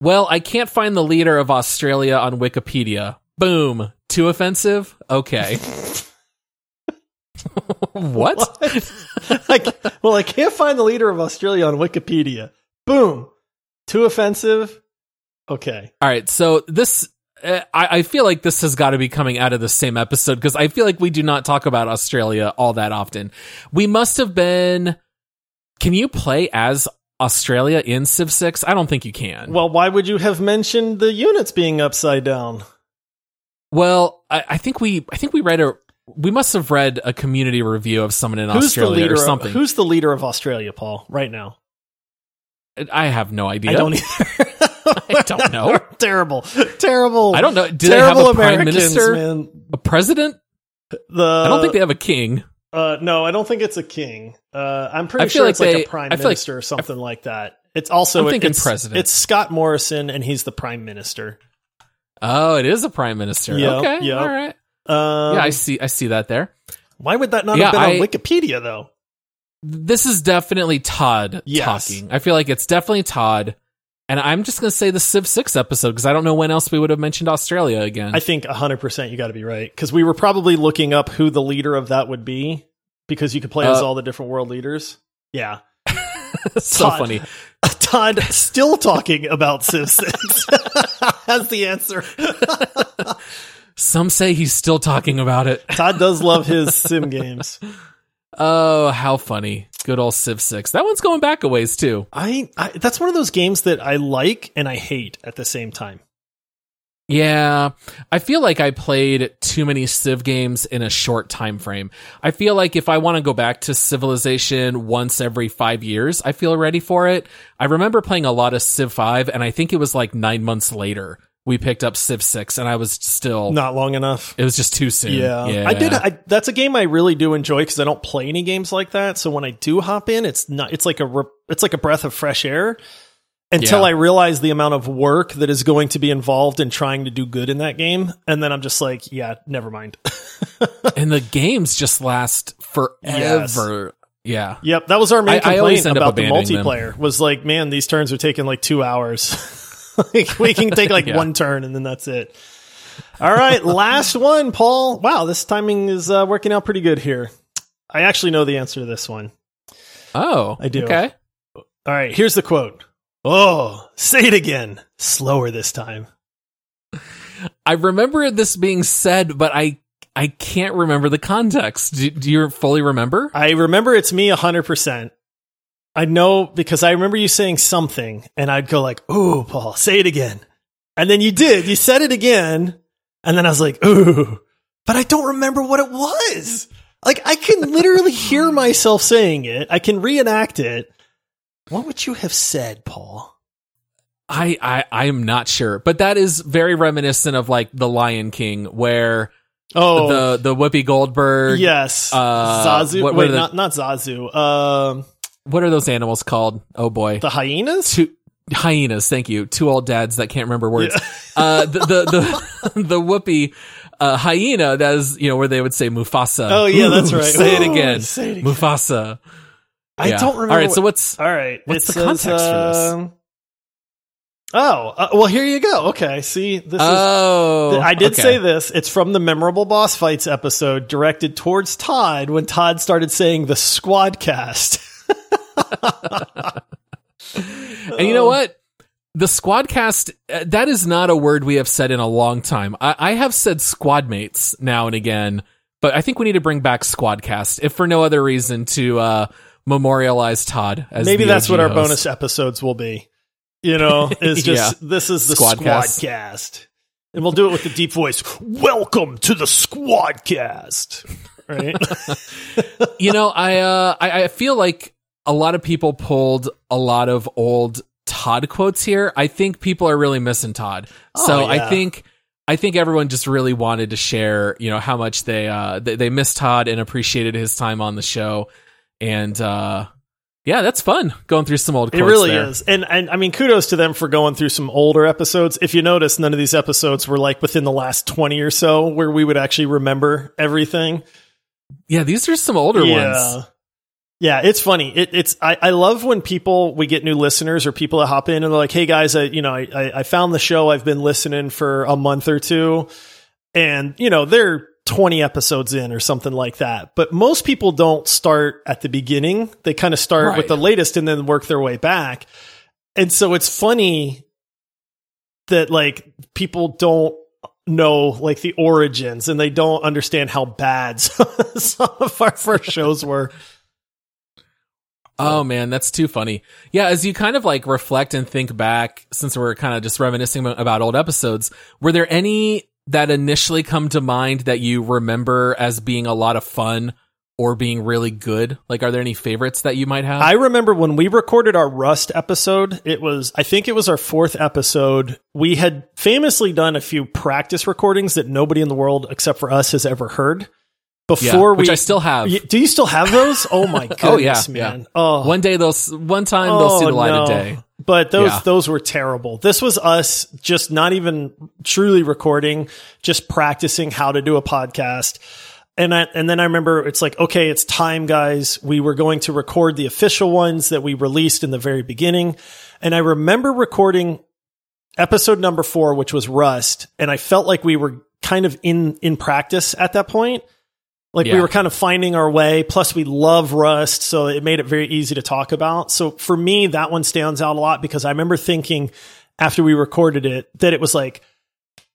Speaker 2: Well, I can't find the leader of Australia on Wikipedia. Boom. Too offensive? Okay. [LAUGHS] what?
Speaker 1: like, well, I can't find the leader of Australia on Wikipedia. Boom. Too offensive. Okay.
Speaker 2: All right, so this uh, I, I feel like this has got to be coming out of the same episode because I feel like we do not talk about Australia all that often. We must have been. Can you play as Australia in Civ Six? I don't think you can.
Speaker 1: Well, why would you have mentioned the units being upside down?
Speaker 2: Well, I, I think we I think we read a we must have read a community review of someone in
Speaker 1: Who's
Speaker 2: Australia or
Speaker 1: Of,
Speaker 2: something.
Speaker 1: who's the leader of Australia, Paul? Right now,
Speaker 2: I have no idea.
Speaker 1: I don't either. [LAUGHS]
Speaker 2: I don't know. [LAUGHS]
Speaker 1: terrible, terrible.
Speaker 2: I don't know. Do they have
Speaker 1: terrible
Speaker 2: a prime
Speaker 1: Americans,
Speaker 2: minister?
Speaker 1: Man.
Speaker 2: A president?
Speaker 1: The
Speaker 2: I don't think they have a king.
Speaker 1: Uh, no, I don't think it's a king. Uh, I'm pretty
Speaker 2: I
Speaker 1: sure
Speaker 2: like
Speaker 1: it's like a prime
Speaker 2: I feel like-
Speaker 1: minister or something like that. It's also
Speaker 2: I'm thinking
Speaker 1: it's,
Speaker 2: president.
Speaker 1: It's Scott Morrison, and he's the prime minister.
Speaker 2: Oh, it is a prime minister.
Speaker 1: Yep,
Speaker 2: okay,
Speaker 1: yep.
Speaker 2: all right.
Speaker 1: Um,
Speaker 2: yeah, I see. I see that there.
Speaker 1: Why would that not
Speaker 2: Yeah,
Speaker 1: have been
Speaker 2: I-
Speaker 1: on Wikipedia though?
Speaker 2: This is definitely Todd
Speaker 1: Yes.
Speaker 2: talking. I feel like it's definitely Todd. And I'm just going to say the Civ 6 episode because I don't know when else we would have mentioned Australia again.
Speaker 1: I think 100% you got to be right because we were probably looking up who the leader of that would be because you could play as
Speaker 2: Uh,
Speaker 1: all the different world leaders. Yeah. [LAUGHS]
Speaker 2: so
Speaker 1: Todd.
Speaker 2: funny. [LAUGHS]
Speaker 1: Todd still talking about Civ 6 [LAUGHS] has the answer.
Speaker 2: Some say he's still talking about it.
Speaker 1: Todd does love his sim games.
Speaker 2: Oh, how funny. Good old Civ 6. That one's going back a ways too.
Speaker 1: I, I that's one of those games that I like and I hate at the same time.
Speaker 2: Yeah, I feel like I played too many Civ games in a short time frame. I feel like if I want to go back to Civilization once every five years, I feel ready for it. I remember playing a lot of Civ 5, and I think it was like nine months later we picked up Civ 6, and I was still,
Speaker 1: Not long enough.
Speaker 2: it was just too soon.
Speaker 1: Yeah.
Speaker 2: yeah.
Speaker 1: I did. I, that's a game I really do enjoy because I don't play any games like that. So when I do hop in, it's not. It's like a. It's like a breath of fresh air. Until
Speaker 2: Yeah.
Speaker 1: I realize the amount of work that is going to be involved in trying to do good in that game, and then I'm just like, yeah, never mind. [LAUGHS]
Speaker 2: and the games just last forever. Yeah.
Speaker 1: Yep, that was our main
Speaker 2: I- I
Speaker 1: complaint
Speaker 2: always
Speaker 1: about the
Speaker 2: abandoning them.
Speaker 1: multiplayer. Was like, man, these turns are taking like two hours. [LAUGHS] [LAUGHS] like, we can take like [LAUGHS]
Speaker 2: Yeah.
Speaker 1: one turn and then that's it. All right, [LAUGHS] last one, Paul. Wow, this timing is uh, working out pretty good here. I actually know the answer to this one.
Speaker 2: Oh,
Speaker 1: I do.
Speaker 2: Okay.
Speaker 1: All right, here's the quote. Oh, say it again. Slower this time.
Speaker 2: I remember this being said, but I I can't remember the context. Do, do you fully remember?
Speaker 1: I remember it's me 100%. I know because I remember you saying something and I'd go like, "Ooh, Paul, say it again." And then you did. You said it again, and then I was like, "Ooh." But I don't remember what it was. Like I can literally [LAUGHS] hear myself saying it. I can reenact it. What would you have said, Paul?
Speaker 2: I, I I am not sure, but that is very reminiscent of like the Lion King, where
Speaker 1: Oh,
Speaker 2: the the Whoopi Goldberg.
Speaker 1: yes.
Speaker 2: uh,
Speaker 1: Zazu.
Speaker 2: what- what
Speaker 1: Wait,
Speaker 2: the-
Speaker 1: not not Zazu. Um,
Speaker 2: What are those animals called? Oh boy,
Speaker 1: the hyenas?
Speaker 2: two hyenas. Thank you. Two old dads that can't remember words. Uh, the the the, [LAUGHS] the Whoopi uh, hyena. That is you know where they would say Mufasa.
Speaker 1: Oh, yeah, that's right.
Speaker 2: Say it again.
Speaker 1: say it again.
Speaker 2: Mufasa.
Speaker 1: I
Speaker 2: Yeah.
Speaker 1: don't remember.
Speaker 2: All right.
Speaker 1: what-
Speaker 2: So what's
Speaker 1: All right.
Speaker 2: What's the context for this?
Speaker 1: um, Oh, uh, well, here you go. Okay. See, this
Speaker 2: oh
Speaker 1: is. I did
Speaker 2: okay.
Speaker 1: say this. It's from the memorable boss fights episode directed towards Todd when Todd started saying the squad cast. [LAUGHS] [LAUGHS]
Speaker 2: And you know what? The squadcast, uh, that is not a word we have said in a long time. I, I have said squadmates now and again, but I think we need to bring back squadcast, if for no other reason to uh, memorialize Todd as
Speaker 1: Maybe that's
Speaker 2: OG
Speaker 1: what our
Speaker 2: host.
Speaker 1: bonus episodes will be. You know, is [LAUGHS] just this is the squad,
Speaker 2: Squadcast.
Speaker 1: And we'll do it with the deep voice. Welcome to the squadcast. Right? [LAUGHS]
Speaker 2: you know, I, uh, I I feel like a lot of people pulled a lot of old Todd quotes here. I think people are really missing Todd. so
Speaker 1: Oh, yeah.
Speaker 2: I think I think everyone just really wanted to share, you know, how much they uh they, they missed Todd and appreciated his time on the show. And uh yeah, that's fun going through some old
Speaker 1: It really
Speaker 2: there.
Speaker 1: is. And, and I mean, kudos to them for going through some older episodes. If you notice, none of these episodes were like within the last 20 or so where we would actually remember everything.
Speaker 2: Yeah, these are some older
Speaker 1: yeah.
Speaker 2: ones.
Speaker 1: Yeah, it's funny. It, it's I, I love when people we get new listeners or people that hop in and they're like, "Hey guys, I you know I I found the show. I've been listening for a month or two, and you know they're 20 episodes in or something like that. But most people don't start at the beginning. They kind of start
Speaker 2: Right.
Speaker 1: with the latest and then work their way back. And so it's funny that like people don't know like the origins and they don't understand how bad [LAUGHS] some of our first shows were.
Speaker 2: Oh man, that's too funny. Yeah, as you kind of like reflect and think back, since we're kind of just reminiscing about old episodes, were there any that initially come to mind that you remember as being a lot of fun or being really good? Like, are there any favorites that you might have?
Speaker 1: I remember when we recorded our Rust episode, it was, I think it was our fourth episode. We had famously done a few practice recordings that nobody in the world except for us has ever heard.
Speaker 2: Yeah,
Speaker 1: Before
Speaker 2: which
Speaker 1: we,
Speaker 2: I still have.
Speaker 1: Do you still have those? Oh my [LAUGHS] goodness,
Speaker 2: Oh, yeah,
Speaker 1: man.
Speaker 2: yeah.
Speaker 1: Oh,
Speaker 2: One day they'll, one time they'll see
Speaker 1: Oh,
Speaker 2: the light of day.
Speaker 1: But those
Speaker 2: Yeah.
Speaker 1: those were terrible. This was us just not even truly recording, just practicing how to do a podcast. And I, and then I remember it's like, okay, it's time, guys. We were going to record the official ones that we released in the very beginning. And I remember recording episode number four, which was Rust. And I felt like we were kind of in, in practice at that point. Like we were kind of finding our way. Plus, we love Rust, so it made it very easy to talk about. So for me, that one stands out a lot because I remember thinking after we recorded it that it was like,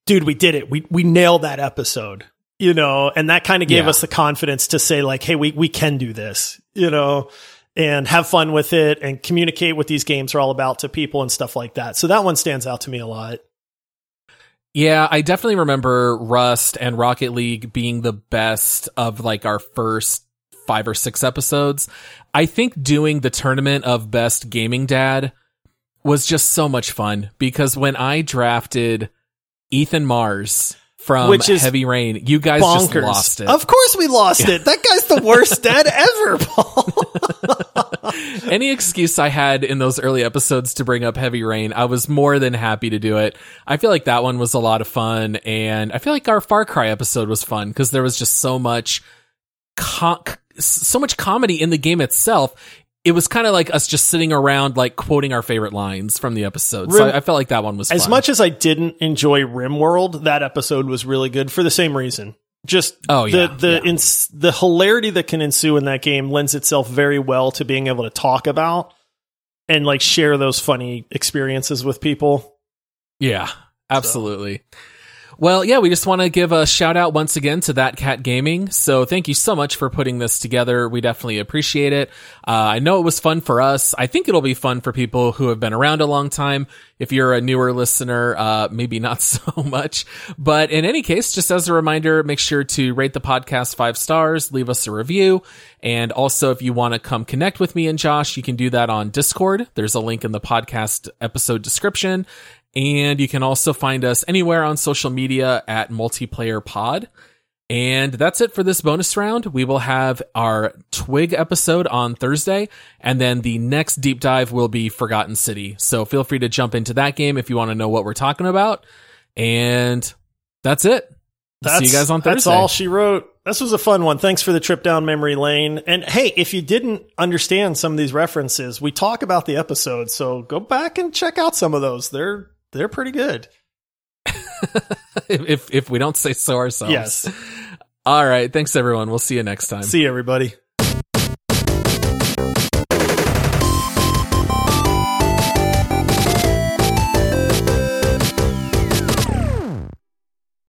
Speaker 1: dude, we did it. We we nailed that episode, you know, and that kind of gave
Speaker 2: Yeah.
Speaker 1: us the confidence to say like, hey, we we can do this, you know, and have fun with it and communicate what these games are all about to people and stuff like that. So that one stands out to me a lot.
Speaker 2: Yeah, I definitely remember Rust and Rocket League being the best of like our first five or six episodes. I think doing the tournament of best gaming dad was just so much fun because when I drafted Ethan Mars from
Speaker 1: Which is
Speaker 2: Heavy Rain, you guys just lost it.
Speaker 1: Of course we lost it. [LAUGHS] That guy's the worst dad ever, Paul. [LAUGHS]
Speaker 2: Any excuse I had in those early episodes to bring up Heavy Rain, I was more than happy to do it. I feel like that one was a lot of fun, and I feel like our Far Cry episode was fun because there was just so much, so much comedy in the game itself. It was kind of like us just sitting around, like quoting our favorite lines from the episode. so I, I felt like that one was
Speaker 1: As
Speaker 2: fun.
Speaker 1: much as I didn't enjoy RimWorld, that episode was really good for the same reason. Just
Speaker 2: Oh,
Speaker 1: the
Speaker 2: yeah,
Speaker 1: the
Speaker 2: yeah.
Speaker 1: ins- the hilarity that can ensue in that game lends itself very well to being able to talk about and like share those funny experiences with people.
Speaker 2: Yeah, absolutely. Well, yeah, we just want to give a shout out once again to That Cat Gaming. So thank you so much for putting this together. We definitely appreciate it. Uh, I know it was fun for us. I think it'll be fun for people who have been around a long time. If you're a newer listener, uh, maybe not [LAUGHS] so much. But in any case, just as a reminder, make sure to rate the podcast five stars, leave us a review. And also, if you want to come connect with me and Josh, you can do that on Discord. There's a link in the podcast episode description. And you can also find us anywhere on social media at multiplayer pod. And that's it for this bonus round. We will have our Twig episode on Thursday, and then the next deep dive will be Forgotten City. So feel free to jump into that game if you want to know what we're talking about. And that's it.
Speaker 1: That's,
Speaker 2: See you guys on Thursday.
Speaker 1: That's all she wrote. This was a fun one. Thanks for the trip down memory lane. And hey, if you didn't understand some of these references, we talk about the episode, so go back and check out some of those. They're they're pretty good. [LAUGHS]
Speaker 2: if if we don't say so ourselves.
Speaker 1: Yes.
Speaker 2: All right. Thanks everyone. We'll see you next time.
Speaker 1: See you, everybody.